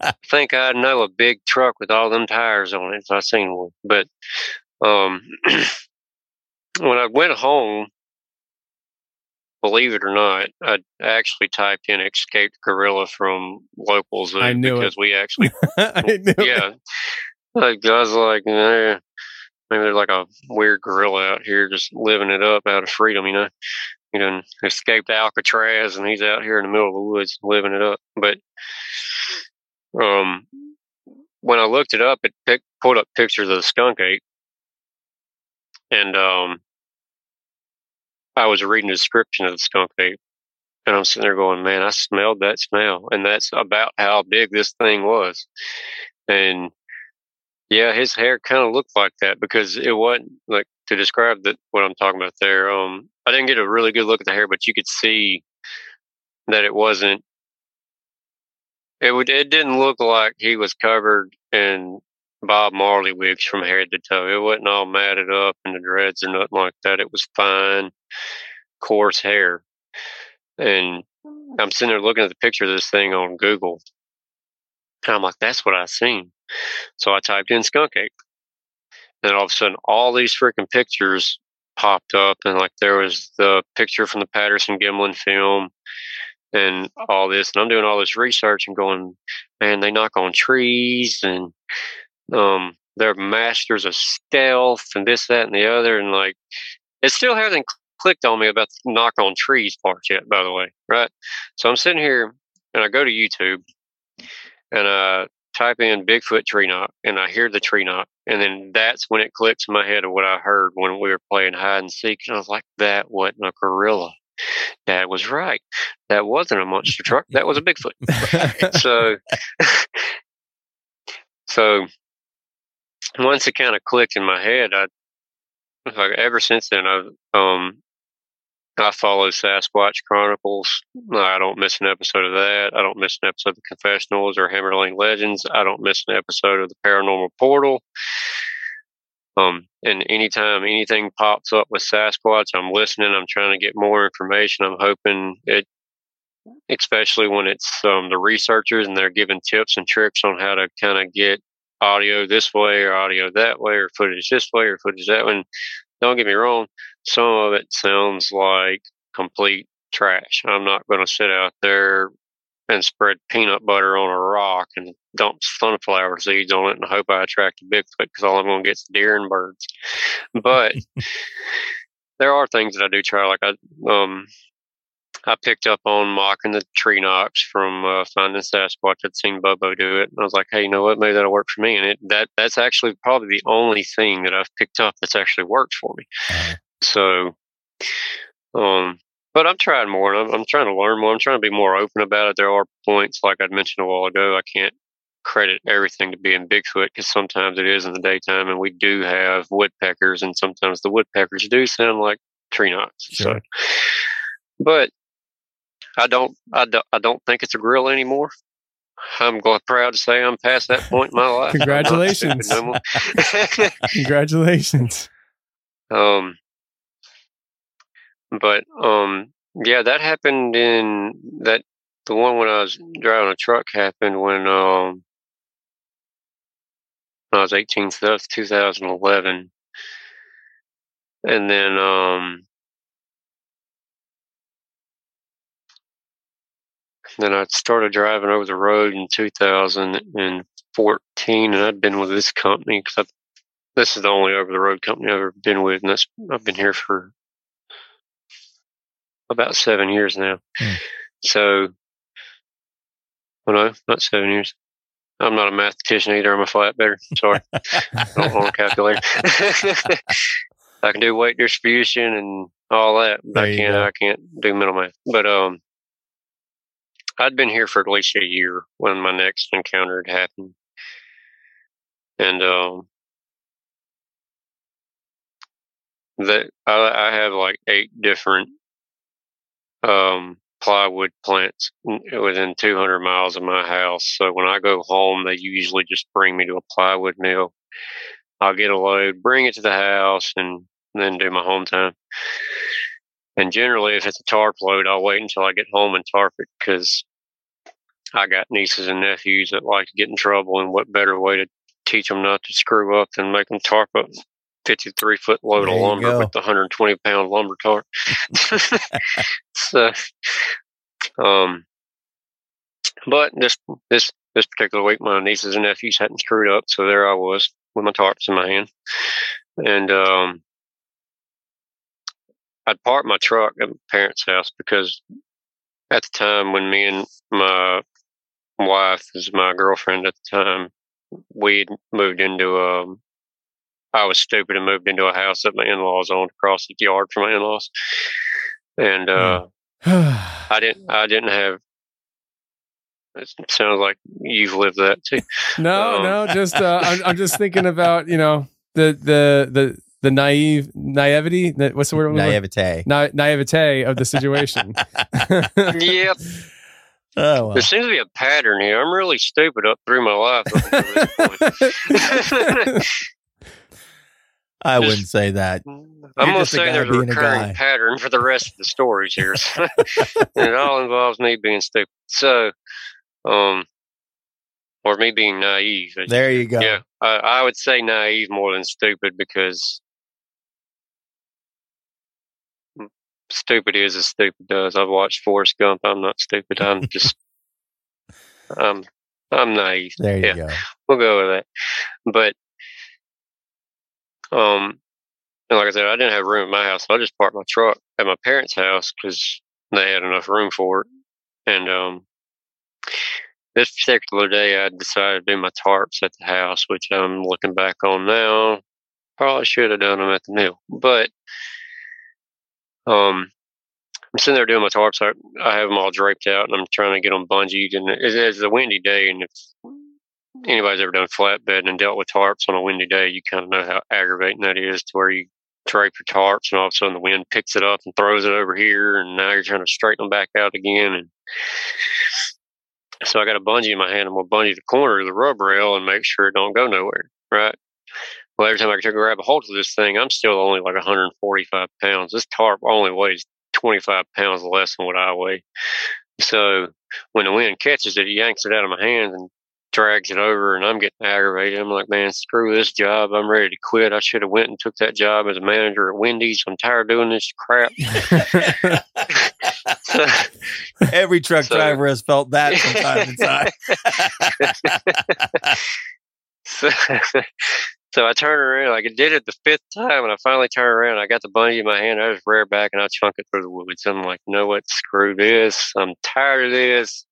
I think I know a big truck with all them tires on it if I seen one. But um, when I went home, believe it or not, I actually typed in "escaped gorilla" from local zoo I knew it. because we actually I knew yeah. Like, I was like, eh, maybe there's like a weird gorilla out here just living it up out of freedom, you know. You know, escaped Alcatraz and he's out here in the middle of the woods living it up. But um, when I looked it up, it pic- pulled up pictures of the skunk ape, and um, I was reading the description of the skunk ape, and I'm sitting there going, "Man, I smelled that smell," and that's about how big this thing was, and yeah, his hair kind of looked like that because it wasn't like to describe that what I'm talking about there. Um, I didn't get a really good look at the hair, but you could see that it wasn't. It would. It didn't look like he was covered in Bob Marley wigs from head to toe. It wasn't all matted up in the dreads or nothing like that. It was fine, coarse hair, and I'm sitting there looking at the picture of this thing on Google, and I'm like, "That's what I seen." So I typed in skunk ape. And all of a sudden, all these freaking pictures popped up. And like there was the picture from the Patterson Gimlin film and all this. And I'm doing all this research and going, man, they knock on trees and um, they're masters of stealth and this, that, and the other. And like, it still hasn't clicked on me about the knock on trees part yet, by the way. Right. So I'm sitting here and I go to YouTube and I type in Bigfoot tree knock and I hear the tree knock. And then that's when it clicks in my head of what I heard when we were playing hide and seek. And I was like, that wasn't a gorilla. Dad was right. That wasn't a monster truck. That was a Bigfoot. so, so once it kind of clicked in my head, I, like, ever since then, I've, um, I follow Sasquatch Chronicles. I don't miss an episode of that. I don't miss an episode of the Confessionals or Hammerling Legends. I don't miss an episode of the Paranormal Portal. Um, and anytime anything pops up with Sasquatch, I'm listening. I'm trying to get more information. I'm hoping it, especially when it's um, the researchers and they're giving tips and tricks on how to kind of get audio this way or audio that way or footage this way or footage that way. And don't get me wrong, some of it sounds like complete trash. I'm not going to sit out there and spread peanut butter on a rock and dump sunflower seeds on it and hope I attract a Bigfoot because all I'm going to get is deer and birds. But there are things that I do try. Like I, um, I picked up on mocking the tree knocks from uh, Finding Sasquatch. I'd seen Bobo do it, and I was like, "Hey, you know what? Maybe that'll work for me." And it that that's actually probably the only thing that I've picked up that's actually worked for me. So, um, but I'm trying more. I'm, I'm trying to learn more. I'm trying to be more open about it. There are points, like I'd mentioned a while ago, I can't credit everything to being Bigfoot because sometimes it is in the daytime, and we do have woodpeckers, and sometimes the woodpeckers do sound like tree knocks. So, but I don't, I don't, I don't think it's a grill anymore. I'm proud to say I'm past that point in my life. Congratulations. Congratulations. Um, but um, yeah, that happened in that the one when I was driving a truck happened when um when I was 18, so that was 2011, and then um then I started driving over the road in 2014, and I'd been with this company because this is the only over the road company I've ever been with, and that's I've been here for about seven years now. So, well, no, not seven years. I'm not a mathematician either. I'm a flatbedder. Sorry, I don't own a calculator. I can do weight distribution and all that, but There I can't. I can't do mental math. But um, I'd been here for at least a year when my next encounter had happened, and um, that I, I have like eight different um plywood plants within 200 miles of my house. So when I go home, they usually just bring me to a plywood mill. I'll get a load, bring it to the house, and then do my home time. And generally, if it's a tarp load, I'll wait until I get home and tarp it because I got nieces and nephews that like to get in trouble. And what better way to teach them not to screw up than make them tarp up 53 foot load There of lumber with the 120 pound lumber tarp. so, um, but this this this particular week, my nieces and nephews hadn't screwed up, so there I was with my tarps in my hand, and um, I'd parked my truck at my parents' house because at the time when me and my wife, is my girlfriend at the time, we would moved into um I was stupid and moved into a house that my in laws owned across the yard from my in laws. And uh I didn't I didn't have it sounds like you've lived that too. No, Um, no, just uh, I'm, I'm just thinking about you know the the the the naive naivety. What's the word? Naivete. Na- naivete of the situation. yep. Oh, well. There seems to be a pattern here. I'm really stupid up through my life. up until this. I wouldn't say that. I'm gonna just a say there's a being a recurring pattern for the rest of the stories here. and it all involves me being stupid. So, um, or me being naive. There you go. Yeah, I, I would say naive more than stupid because stupid is as stupid does. I've watched Forrest Gump. I'm not stupid. I'm just, I'm, I'm naive. There you yeah, go. we'll go with that. But, um, and like I said, I didn't have room at my house, so I just parked my truck at my parents' house because they had enough room for it. And um, this particular day, I decided to do my tarps at the house, which I'm looking back on now. Probably should have done them at the mill, but um, I'm sitting there doing my tarps. I, I have them all draped out, and I'm trying to get them bungeed. And it, it's a windy day, and if anybody's ever done flatbed and dealt with tarps on a windy day, you kind of know how aggravating that is. To where you drape your tarps, and all of a sudden the wind picks it up and throws it over here, and now you're trying to straighten them back out again. And so I got a bungee in my hand. I'm gonna bungee the corner of the rub rail and make sure it don't go nowhere. Right. Well, every time I try to grab a hold of this thing, I'm still only like 145 pounds. This tarp only weighs 25 pounds less than what I weigh. So when the wind catches it, it yanks it out of my hands and drags it over, and I'm getting aggravated. I'm like, man, screw this job. I'm ready to quit. I should have went and took that job as a manager at Wendy's. I'm tired of doing this crap. Every truck So- driver has felt that from time to time. so, so I turn around, like I did it the fifth time, and I finally turn around. I got the bungee in my hand. I just rear back and I chunk it through the woods. I'm like, you know what? Screw this. I'm tired of this.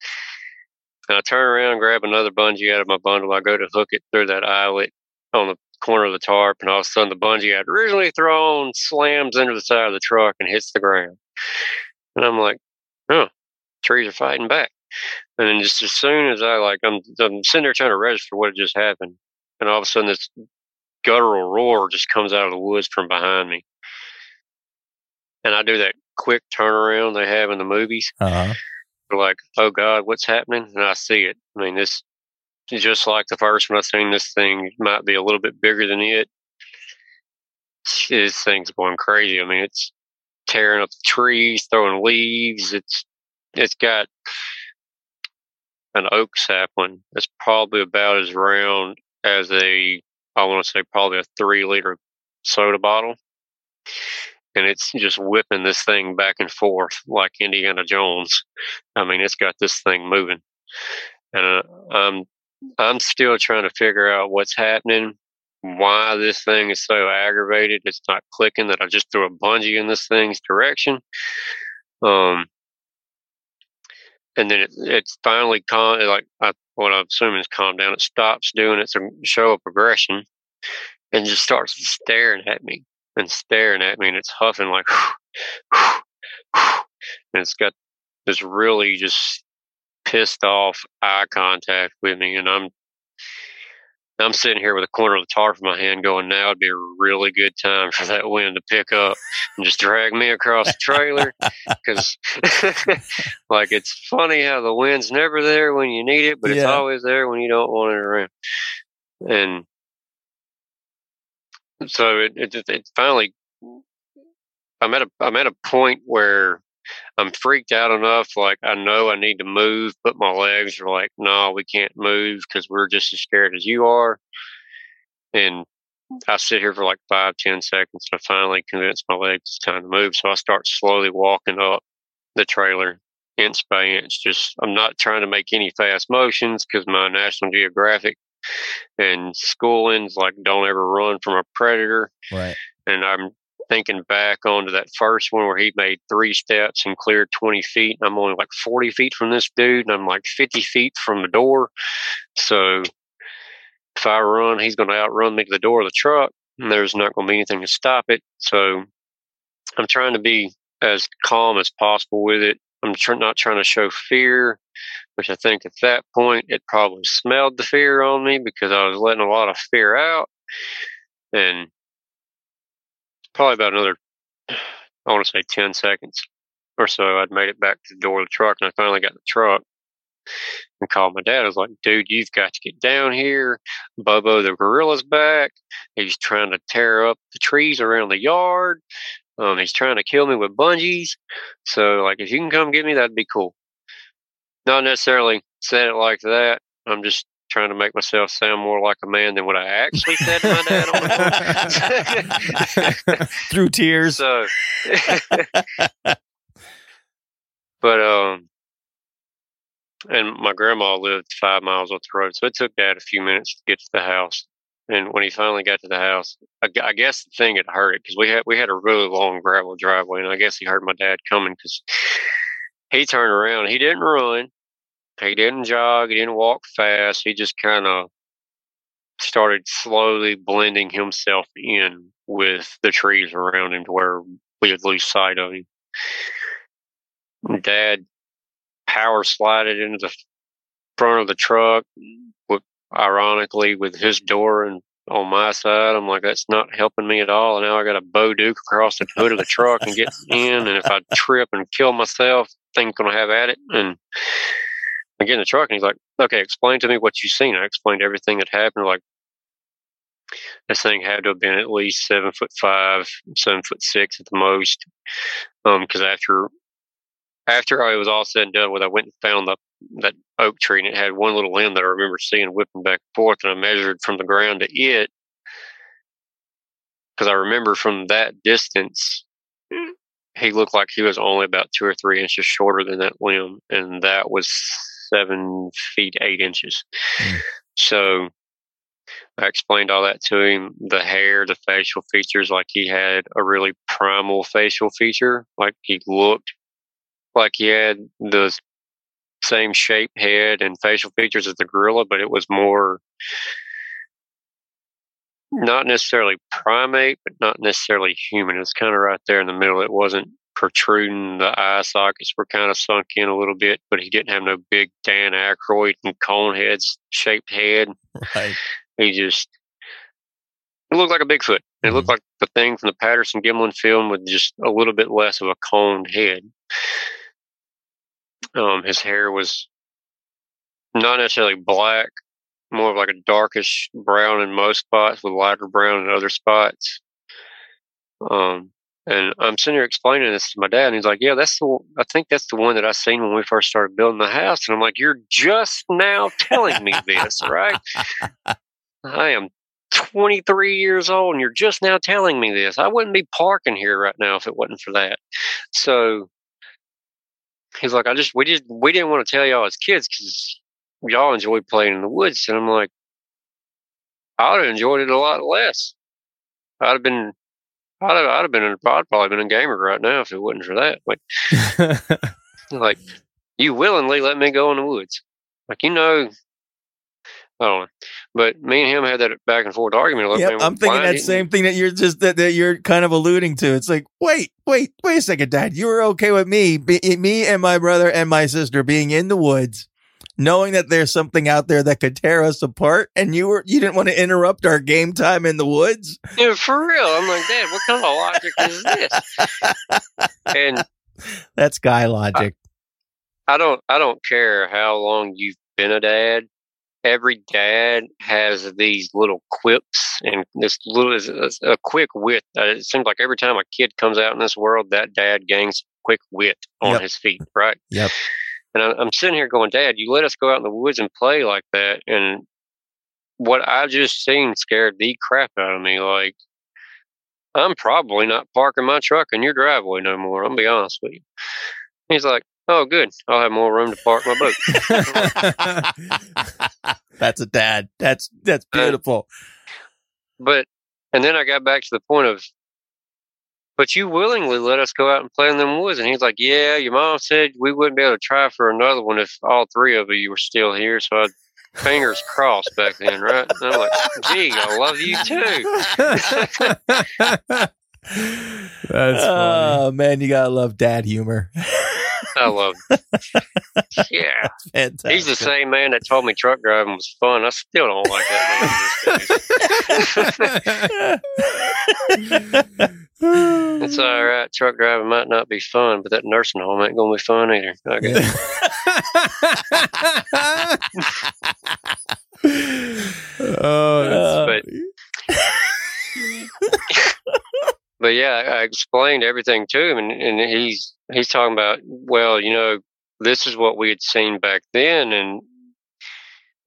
And I turn around, grab another bungee out of my bundle. I go to hook it through that eyelet on the corner of the tarp, and all of a sudden the bungee I'd originally thrown slams into the side of the truck and hits the ground. And I'm like, huh, trees are fighting back. And then just as soon as I like, I'm, I'm sitting there trying to register what had just happened, and all of a sudden this guttural roar just comes out of the woods from behind me. And I do that quick turnaround they have in the movies. Uh-huh. Like, oh God, what's happening? And I see it. I mean, this is just like the first one I seen this thing might be a little bit bigger than it. This thing's going crazy. I mean, it's tearing up the trees, throwing leaves. It's it's got an oak sapling that's probably about as round as a I want to say probably a three liter soda bottle. And it's just whipping this thing back and forth like Indiana Jones. I mean, it's got this thing moving, and uh, I'm I'm still trying to figure out what's happening, why this thing is so aggravated. It's not clicking that I just threw a bungee in this thing's direction. Um, and then it, it's finally con like I what I'm assuming is calmed down. It stops doing its show of progression and just starts staring at me and staring at me, and it's huffing like, and it's got this really just pissed off eye contact with me, and I'm I'm sitting here with a corner of the tarp in my hand going, now would be a really good time for that wind to pick up and just drag me across the trailer. Cause like, it's funny how the wind's never there when you need it, but it's always there when you don't want it around. And so it, it, it finally, I'm at a, I'm at a point where I'm freaked out enough. Like I know I need to move, but my legs are like, no, we can't move because we're just as scared as you are. And I sit here for like five, ten seconds, and I finally convince my legs it's time to move. So I start slowly walking up the trailer inch by inch. Just I'm not trying to make any fast motions because my National Geographic and schooling's like don't ever run from a predator Right. and I'm thinking back onto that first one where he made three steps and cleared 20 feet. I'm only like 40 feet from this dude, and I'm like 50 feet from the door. So if I run, he's going to outrun me to the door of the truck, and there's not going to be anything to stop it. So I'm trying to be as calm as possible with it. I'm tr- not trying to show fear, which I think at that point it probably smelled the fear on me because I was letting a lot of fear out. And probably about another, I want to say 10 seconds or so, I'd made it back to the door of the truck and I finally got the truck and called my dad. I was like, dude, you've got to get down here. Bobo the gorilla's back. He's trying to tear up the trees around the yard. Um, he's trying to kill me with bungees. So, like, if you can come get me, that'd be cool. Not necessarily said it like that. I'm just trying to make myself sound more like a man than what I actually said to my dad on the. Through tears. So, but um, and my grandma lived five miles up the road, so it took Dad a few minutes to get to the house. And when he finally got to the house, I, I guess the thing had hurt it because we had we had a really long gravel driveway, and I guess he heard my dad coming because he turned around. He didn't run, he didn't jog, he didn't walk fast. He just kind of started slowly blending himself in with the trees around him to where we would lose sight of him. Dad power slided into the front of the truck, with, ironically, with his door and on my side. I'm like, that's not helping me at all. And now I got a Bo Duke across the hood of the truck and get in. And if I trip and kill myself, thing's gonna have at it. And I get in the truck and he's like, okay, explain to me what you've seen. I explained everything that happened. Like, this thing had to have been at least seven foot five, seven foot six at the most. Um, because after after I was all said and done with, I went and found the that oak tree, and it had one little limb that I remember seeing whipping back and forth, and I measured from the ground to it because I remember from that distance, he looked like he was only about two or three inches shorter than that limb, and that was seven feet eight inches. Mm. So I explained all that to him. The hair, the facial features, like he had a really primal facial feature. Like he looked like he had the same shape, head, and facial features as the gorilla, but it was more not necessarily primate, but not necessarily human. It was kind of right there in the middle. It wasn't protruding. The eye sockets were kind of sunk in a little bit, but he didn't have no big Dan Aykroyd and Coneheads shaped head. Right. He just it looked like a Bigfoot. It looked like the thing from the Patterson Gimlin film with just a little bit less of a coned head. Um, his hair was not necessarily black, more of like a darkish brown in most spots with lighter brown in other spots. Um, and I'm sitting here explaining this to my dad, and he's like, "Yeah, that's the. I think that's the one that I seen when we first started building the house." And I'm like, "You're just now telling me this, right? I am 23 years old, and you're just now telling me this. I wouldn't be parking here right now if it wasn't for that." So he's like, "I just we just we didn't want to tell y'all as kids because y'all enjoy playing in the woods," and I'm like, "I would have enjoyed it a lot less. I'd have been." I'd have, I'd have been, a, I'd probably been a gamer right now if it wasn't for that. Like, like you willingly let me go in the woods. Like, you know, I don't know. But me and him had that back and forth argument. Like, Yep, man, I'm thinking that same thing that you're just that, that you're kind of alluding to. It's like, wait, wait, wait a second, Dad. You were okay with me, be, me and my brother and my sister being in the woods, knowing that there's something out there that could tear us apart, and you were you didn't want to interrupt our game time in the woods. Yeah, for real. I'm like, Dad, what kind of logic is this? And That's guy logic. I don't I don't care how long you've been a dad. Every dad has these little quips and this little is a quick wit. Uh, it seems like every time a kid comes out in this world, that dad gains quick wit on Yep. his feet, right? Yep. And I'm sitting here going, Dad, you let us go out in the woods and play like that, and what I just seen scared the crap out of me. Like, I'm probably not parking my truck in your driveway no more. I'm gonna be honest with you. He's like, Oh, good. I'll have more room to park my boat. That's a dad. That's that's beautiful. But and then I got back to the point of, but you willingly let us go out and play in them woods, and he's like, "Yeah, your mom said we wouldn't be able to try for another one if all three of you were still here." So I fingers crossed back then, right? And I'm like, "Gee, I love you too." That's oh man, you gotta love dad humor. I love. Yeah, Fantastic. he's the same man that told me truck driving was fun. I still don't like that man. It's all right. Truck driving might not be fun, but that nursing home ain't gonna be fun either. Guess. oh, but but yeah, I explained everything to him, and, and he's he's talking about, well, you know, this is what we had seen back then, and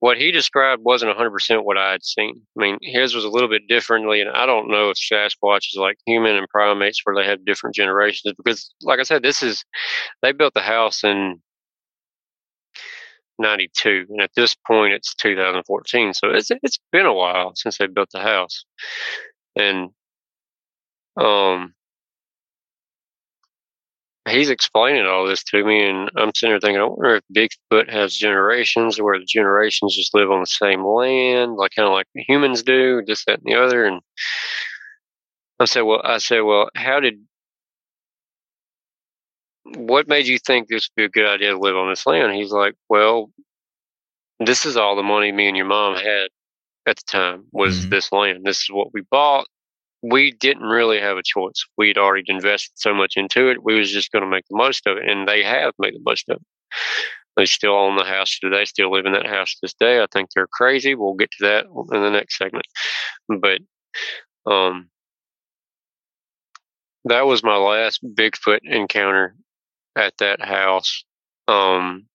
what he described wasn't 100% what I had seen. I mean, his was a little bit differently, and I don't know if Sasquatch is like human and primates where they have different generations, because, like I said, this is, they built the house in 92, and at this point it's 2014, so it's it's been a while since they built the house, and um, he's explaining all this to me, and I'm sitting there thinking, I wonder if Bigfoot has generations, where the generations just live on the same land, like kind of like humans do, this, that, and the other. And I said, well, I said, well, how did, what made you think this would be a good idea to live on this land? He's like, well, this is all the money me and your mom had at the time was this land. This is what we bought we didn't really have a choice. We'd already invested so much into it. We was just going to make the most of it, and they have made the most of it. They still own the house today. Still live in that house this day. I think they're crazy. We'll get to that in the next segment. But um, that was my last Bigfoot encounter at that house. Um,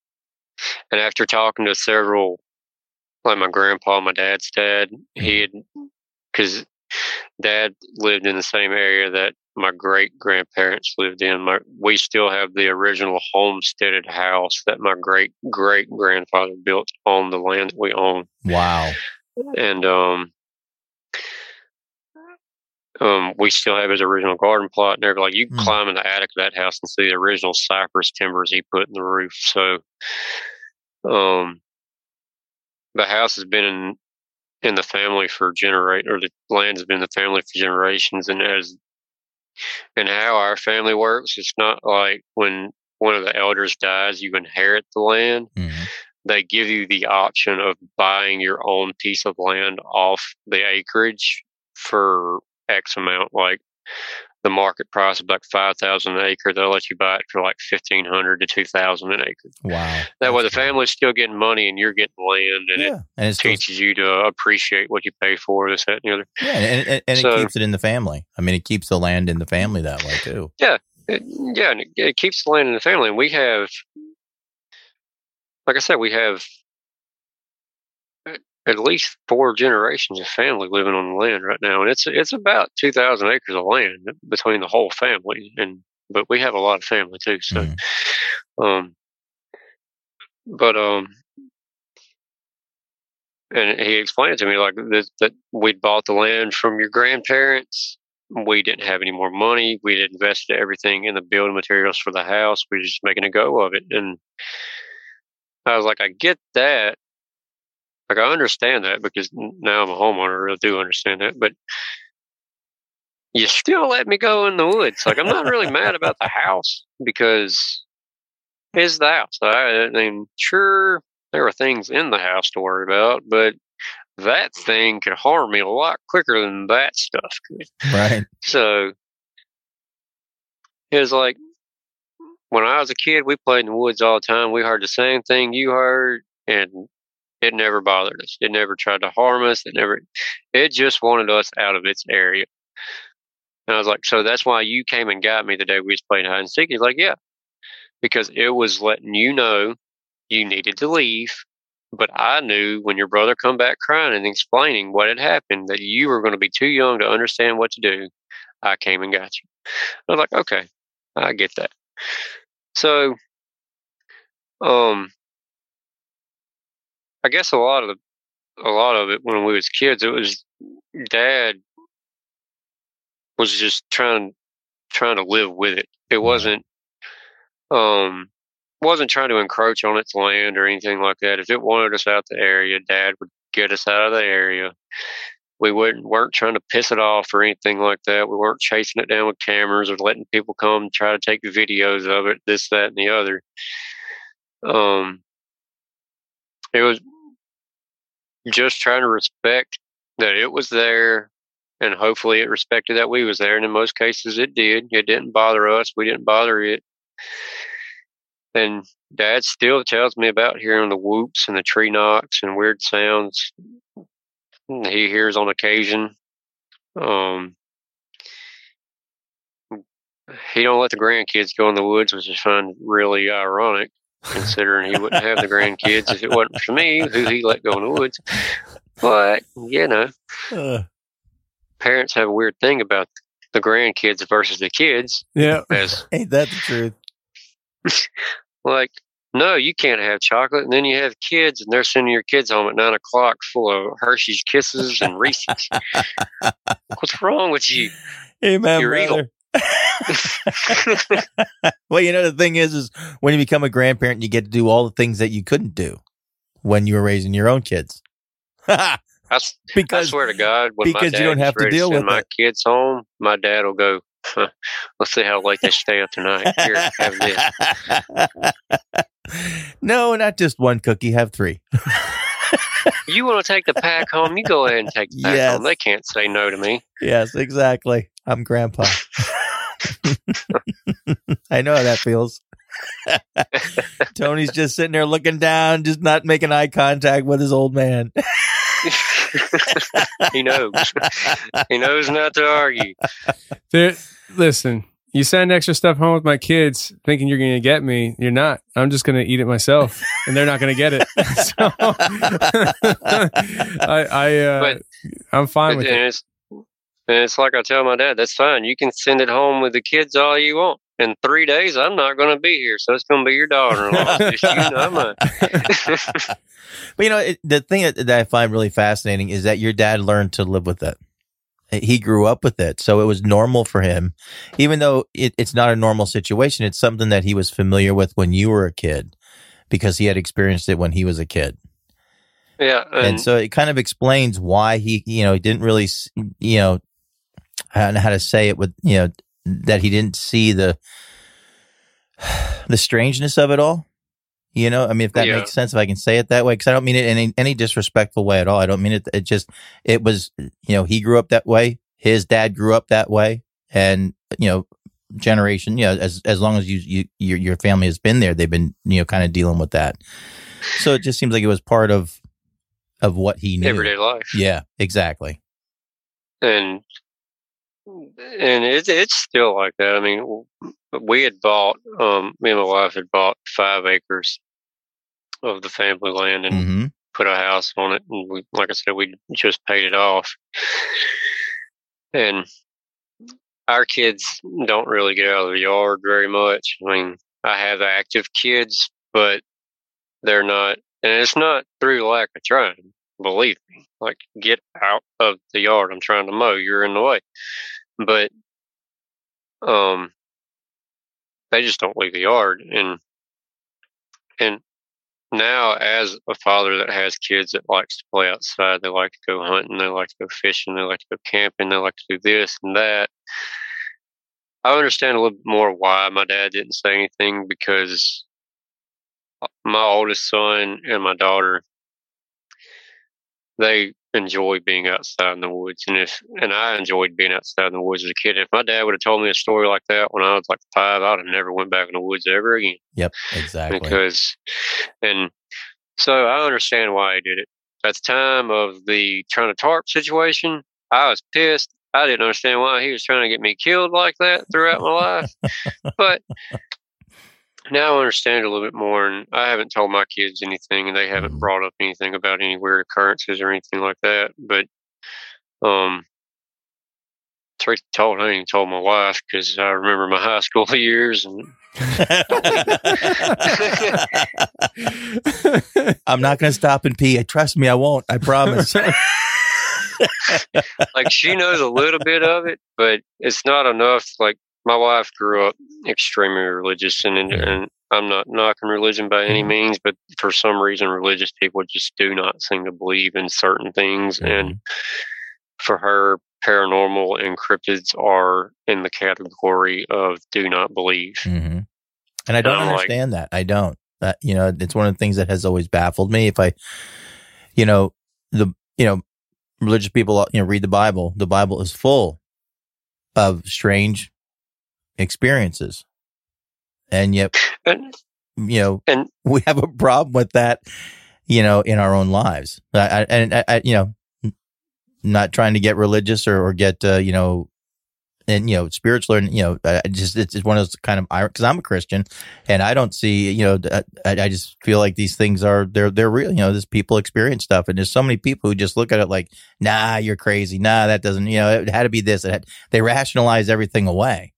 and after talking to several, like my grandpa, my dad's dad, he had because dad lived in the same area that my great grandparents lived in. My, we still have the original homesteaded house that my great great grandfather built on the land that we own. Wow. And um, um, we still have his original garden plot and everything. Like you can climb in the attic of that house and see the original cypress timbers he put in the roof. So, um, the house has been in in the family for generate or the land has been in the family for generations and as and how our family works it's not like when one of the elders dies you inherit the land. Mm-hmm. They give you the option of buying your own piece of land off the acreage for x amount like the market price of like 5000 an acre they'll let you buy it for like 1500 to 2000 an acre Wow. that way the family's still getting money and you're getting land and Yeah. it And still- teaches you to appreciate what you pay for this that and the other Yeah, and, and, and So- it keeps it in the family. I mean, it keeps the land in the family that way too. Yeah, it, yeah, and it, it keeps the land in the family. And we have, like I said, we have at- least four generations of family living on the land right now, and it's it's about two thousand acres of land between the whole family. And but we have a lot of family too, so um, but um. And he explained it to me like that, that we'd bought the land from your grandparents we didn't have any more money. We had invested everything in the building materials for the house. We were just making a go of it. And I was like, I get that. Like I understand that because now I'm a homeowner. I do understand that, but you still let me go in the woods. Like I'm not really mad about the house because it's the house. I, I mean, sure, there were things in the house to worry about, but that thing could harm me a lot quicker than that stuff could. Right. So it was like when I was a kid, we played in the woods all the time. We heard the same thing you heard, and it never bothered us. It never tried to harm us. It never. It just wanted us out of its area. And I was like, so that's why you came and got me the day we was playing hide and seek. He's like, yeah, because it was letting you know you needed to leave. But I knew when your brother come back crying and explaining what had happened that you were going to be too young to understand what to do. I came and got you. I was like, okay, I get that. So, um, I guess a lot of the, a lot of it when we was kids, it was dad was just trying trying to live with it. It wasn't um wasn't trying to encroach on its land or anything like that. If it wanted us out the area, dad would get us out of the area. We wouldn't weren't trying to piss it off or anything like that. We weren't chasing it down with cameras or letting people come and try to take videos of it, this, that, and the other. Um it was just trying to respect that it was there and hopefully it respected that we was there and in most cases it did. It didn't bother us. We didn't bother it. And dad still tells me about hearing the whoops and the tree knocks and weird sounds he hears on occasion. Um he don't let the grandkids go in the woods which i find really ironic considering he wouldn't have the grandkids if it wasn't for me who he let go in the woods but you know Uh, parents have a weird thing about the grandkids versus the kids. Yeah. As ain't that the truth? like, no, you can't have chocolate. And then you have kids, and they're sending your kids home at nine o'clock full of Hershey's Kisses and Reese's. What's wrong with you? Amen, You're evil. well, you know the thing is, is when you become a grandparent, you get to do all the things that you couldn't do when you were raising your own kids. Because- I swear to God, when my because you dad don't have to deal with my it. kids home, my dad will go. "Huh, Let's see how late they stay up tonight. Here, have this. no, not just one cookie. Have three. You want to take the pack home? You go ahead and take the pack Yes. home. They can't say no to me. Yes, exactly. I'm grandpa. I know how that feels. Tony's just sitting there looking down, just not making eye contact with his old man. he knows. he knows not to argue. There, listen, you send extra stuff home with my kids thinking you're going to get me. You're not. I'm just going to eat it myself, and they're not going to get it. so, I, I, uh, But- I'm fine But with it. It's, and it's like I tell my dad, that's fine. You can send it home with the kids all you want. In three days, I'm not going to be here, so it's going to be your you know, mine. But you know, it, the thing that, that I find really fascinating is that your dad learned to live with it. He grew up with it, so it was normal for him, even though it, it's not a normal situation. It's something that he was familiar with when you were a kid, because he had experienced it when he was a kid, yeah, and, and, so it kind of explains why he, you know, he didn't really, you know, I don't know how to say it with, you know, that he didn't see the the strangeness of it all. You know, I mean, if that Yeah. makes sense, if I can say it that way, because I don't mean it in any, any disrespectful way at all. I don't mean it. It just, it was, you know, he grew up that way. His dad grew up that way, and you know, generation, you know, as as long as you you your your family has been there, they've been you know kind of dealing with that. So it just seems like it was part of of what he knew. everyday life. Yeah, exactly. and and it, it's still like that. I mean, we had bought, um, me and my wife had bought five acres of the family land and hmm put a house on it. And we, like I said, we just paid it off. And our kids don't really get out of the yard very much. I mean, I have active kids, but they're not, and it's not through lack of trying. Believe me, like get out of the yard. I'm trying to mow. You're in the way. But, um, they just don't leave the yard. And, and now as a father that has kids that likes to play outside, they like to go hunting, they like to go fishing, they like to go camping, they like to do this and that. I understand a little bit more why my dad didn't say anything because my oldest son and my daughter they enjoy being outside in the woods and if and I enjoyed being outside in the woods as a kid. If my dad would have told me a story like that when I was like five, I'd have never went back in the woods ever again. Yep, exactly. Because and so I understand why he did it. At the time of the trying to tarp situation, I was pissed. I didn't understand why he was trying to get me killed like that throughout my life. but now I understand a little bit more, and I haven't told my kids anything, and they haven't brought up anything about any weird occurrences or anything like that. But, um, truth be told, I ain't even told my wife because I remember my high school years, and I'm not going to stop and pee. Trust me, I won't. I promise. like she knows a little bit of it, but it's not enough. Like my wife grew up extremely religious, and and, and I'm not knocking religion by any means, but for some reason, religious people just do not seem to believe in certain things, and for her, paranormal and cryptids are in the category of do not believe. hmm And I don't like- understand that. I don't. That you know, it's one of the things that has always baffled me. If I, you know, the you know, religious people, you know, read the Bible. The Bible is full of strange experiences, and yet, And you know, and we have a problem with that. You know, in our own lives, I, I, and I, I, you know, not trying to get religious or, or get uh, you know and you know spiritual and you know I just it's, it's one of those kind of because I'm a Christian and I don't see you know I, I just feel like these things are they're they're real you know this people experience stuff. And there's so many people who just look at it like nah you're crazy. Nah that doesn't you know it had to be this. It had, they rationalize everything away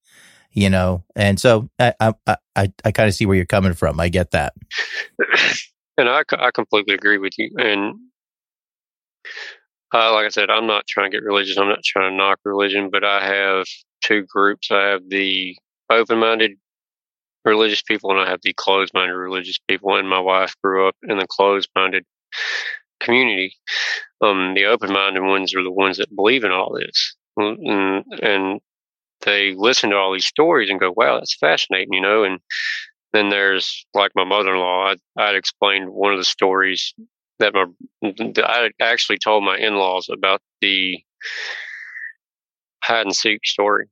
you know and so I I I, I kind of see where you're coming from I get that and I, I completely agree with you. And uh, like I said, I'm not trying to get religious. I'm not trying to knock religion, but I have two groups. I have the open-minded religious people, and I have the closed-minded religious people. And my wife grew up in the closed-minded community. Um, the open-minded ones are the ones that believe in all this, and, and they listen to all these stories and go, "Wow, that's fascinating," you know. And then there's like my mother-in-law. I I'd explained one of the stories that my I actually told my in-laws about the hide and seek story,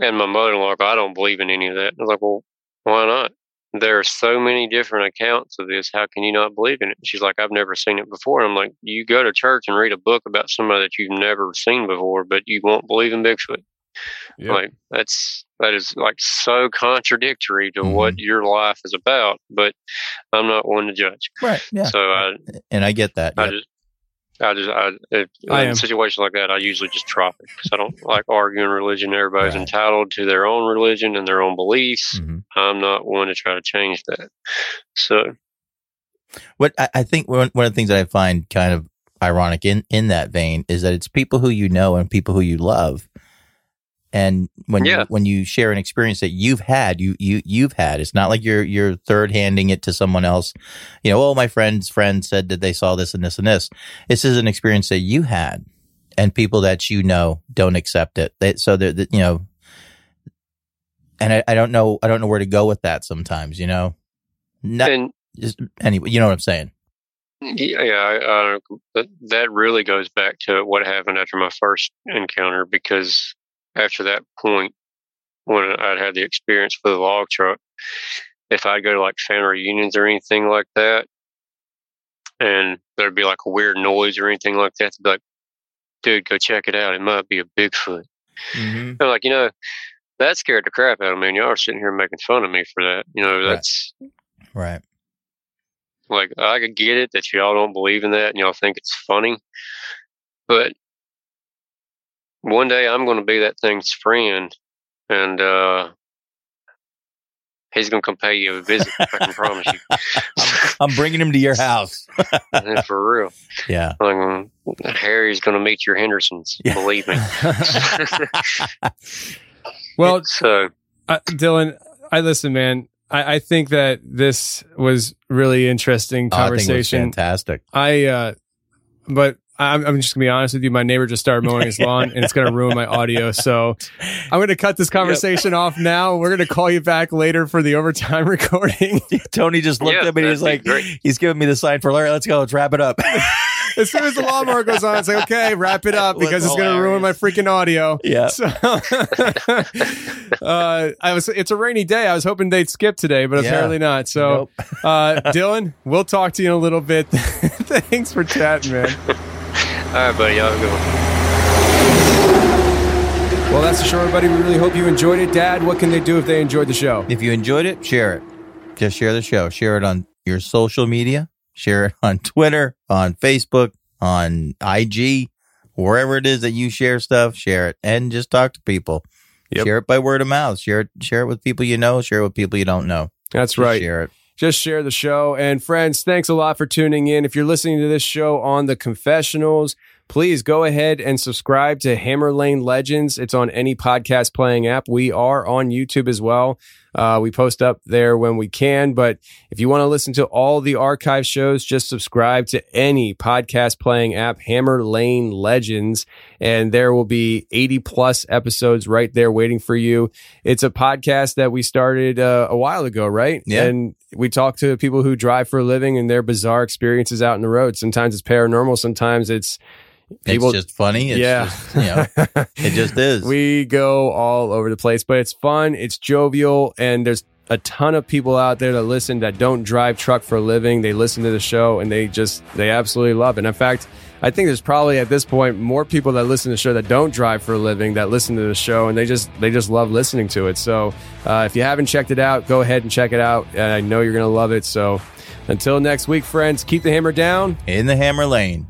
and my mother-in-law, I don't believe in any of that. I was like, well, why not? There are so many different accounts of this. How can you not believe in it? She's like, I've never seen it before. I'm like, you go to church and read a book about somebody that you've never seen before, but you won't believe in Bigfoot. Yeah. Like that's that is like so contradictory to what your life is about. But I'm not one to judge. right yeah So I, and I get that I Yep. just, I just, I, if, I in am. situations like that, I usually just drop it because I don't like arguing religion. Everybody's entitled to their own religion and their own beliefs. Mhm. I'm not one to try to change that. So What I, I think one, one of the things that I find kind of ironic in, in that vein is that it's people who you know and people who you love. And when Yeah. you, when you share an experience that you've had, you, you, you've had, it's not like you're, you're third handing it to someone else. You know, oh, my friend's friend said that they saw this and this and this. This is an experience that you had and people that you know don't accept it. They, so that, that, you know, and I, I don't know, I don't know where to go with that sometimes, you know, not and just anyway, you know what I'm saying? yeah, I, I, that really goes back to what happened after my first encounter because after that point, when I'd had the experience for the log truck, if I'd go to like family reunions or anything like that, and there'd be like a weird noise or anything like that, they'd be like, dude, go check it out. It might be a Bigfoot. Mm-hmm. I'm like, you know, that scared the crap out of me. And y'all are sitting here making fun of me for that. You know, Right. that's Right. like, I could get it that y'all don't believe in that and y'all think it's funny. But one day I'm going to be that thing's friend and, uh, he's going to come pay you a visit. I can promise you. I'm bringing him to your house. for real. Yeah. Like, um, Harry's going to meet your Hendersons. Believe me. Well, so uh, Dylin, I listen, man. I, I think that this was really interesting Oh, I think it was conversation. fantastic. I, uh, but I'm, I'm just gonna be honest with you. My neighbor just started mowing his lawn, and it's gonna ruin my audio. So I'm gonna cut this conversation off now. We're gonna call you back later for the overtime recording. Tony just looked Yeah, at me and he's like, great. he's giving me the sign for Larry. Let's go. Let's wrap it up. as soon as the lawnmower goes on, it's like, okay, wrap it up because it's gonna ruin my freaking audio. Yeah. So, uh, I was. It's a rainy day. I was hoping they'd skip today, but Yeah. apparently not. So, uh, Dylin, we'll talk to you in a little bit. Thanks for chatting, man. All right, buddy. Y'all have a good one. Well, that's the show, everybody. We really hope you enjoyed it. Dad, what can they do if they enjoyed the show? If you enjoyed it, share it. Just share the show. Share it on your social media. Share it on Twitter, on Facebook, on IG, wherever it is that you share stuff. Share it and just talk to people. Yep. Share it by word of mouth. Share it. Share it with people you know. Share it with people you don't know. That's Just right. Share it. Just share the show. And friends, thanks a lot for tuning in. If you're listening to this show on the confessionals, please go ahead and subscribe to Hammer Lane Legends. It's on any podcast playing app. We are on YouTube as well. Uh, we post up there when we can. But if you want to listen to all the archive shows, just subscribe to any podcast playing app, Hammer Lane Legends, and there will be 80 plus episodes right there waiting for you. It's a podcast that we started uh, a while ago, right? Yeah. And we talk to people who drive for a living and their bizarre experiences out in the road. Sometimes it's paranormal, sometimes it's people it's just funny. It's yeah. just, you know, it just is. we go all over the place, but it's fun, it's jovial, and there's a ton of people out there that listen that don't drive truck for a living. They listen to the show and they just they absolutely love it. And in fact, I think there's probably at this point more people that listen to the show that don't drive for a living that listen to the show and they just they just love listening to it. So uh, if you haven't checked it out, go ahead and check it out. And I know you're gonna love it. So until next week, friends, keep the hammer down. in the hammer lane.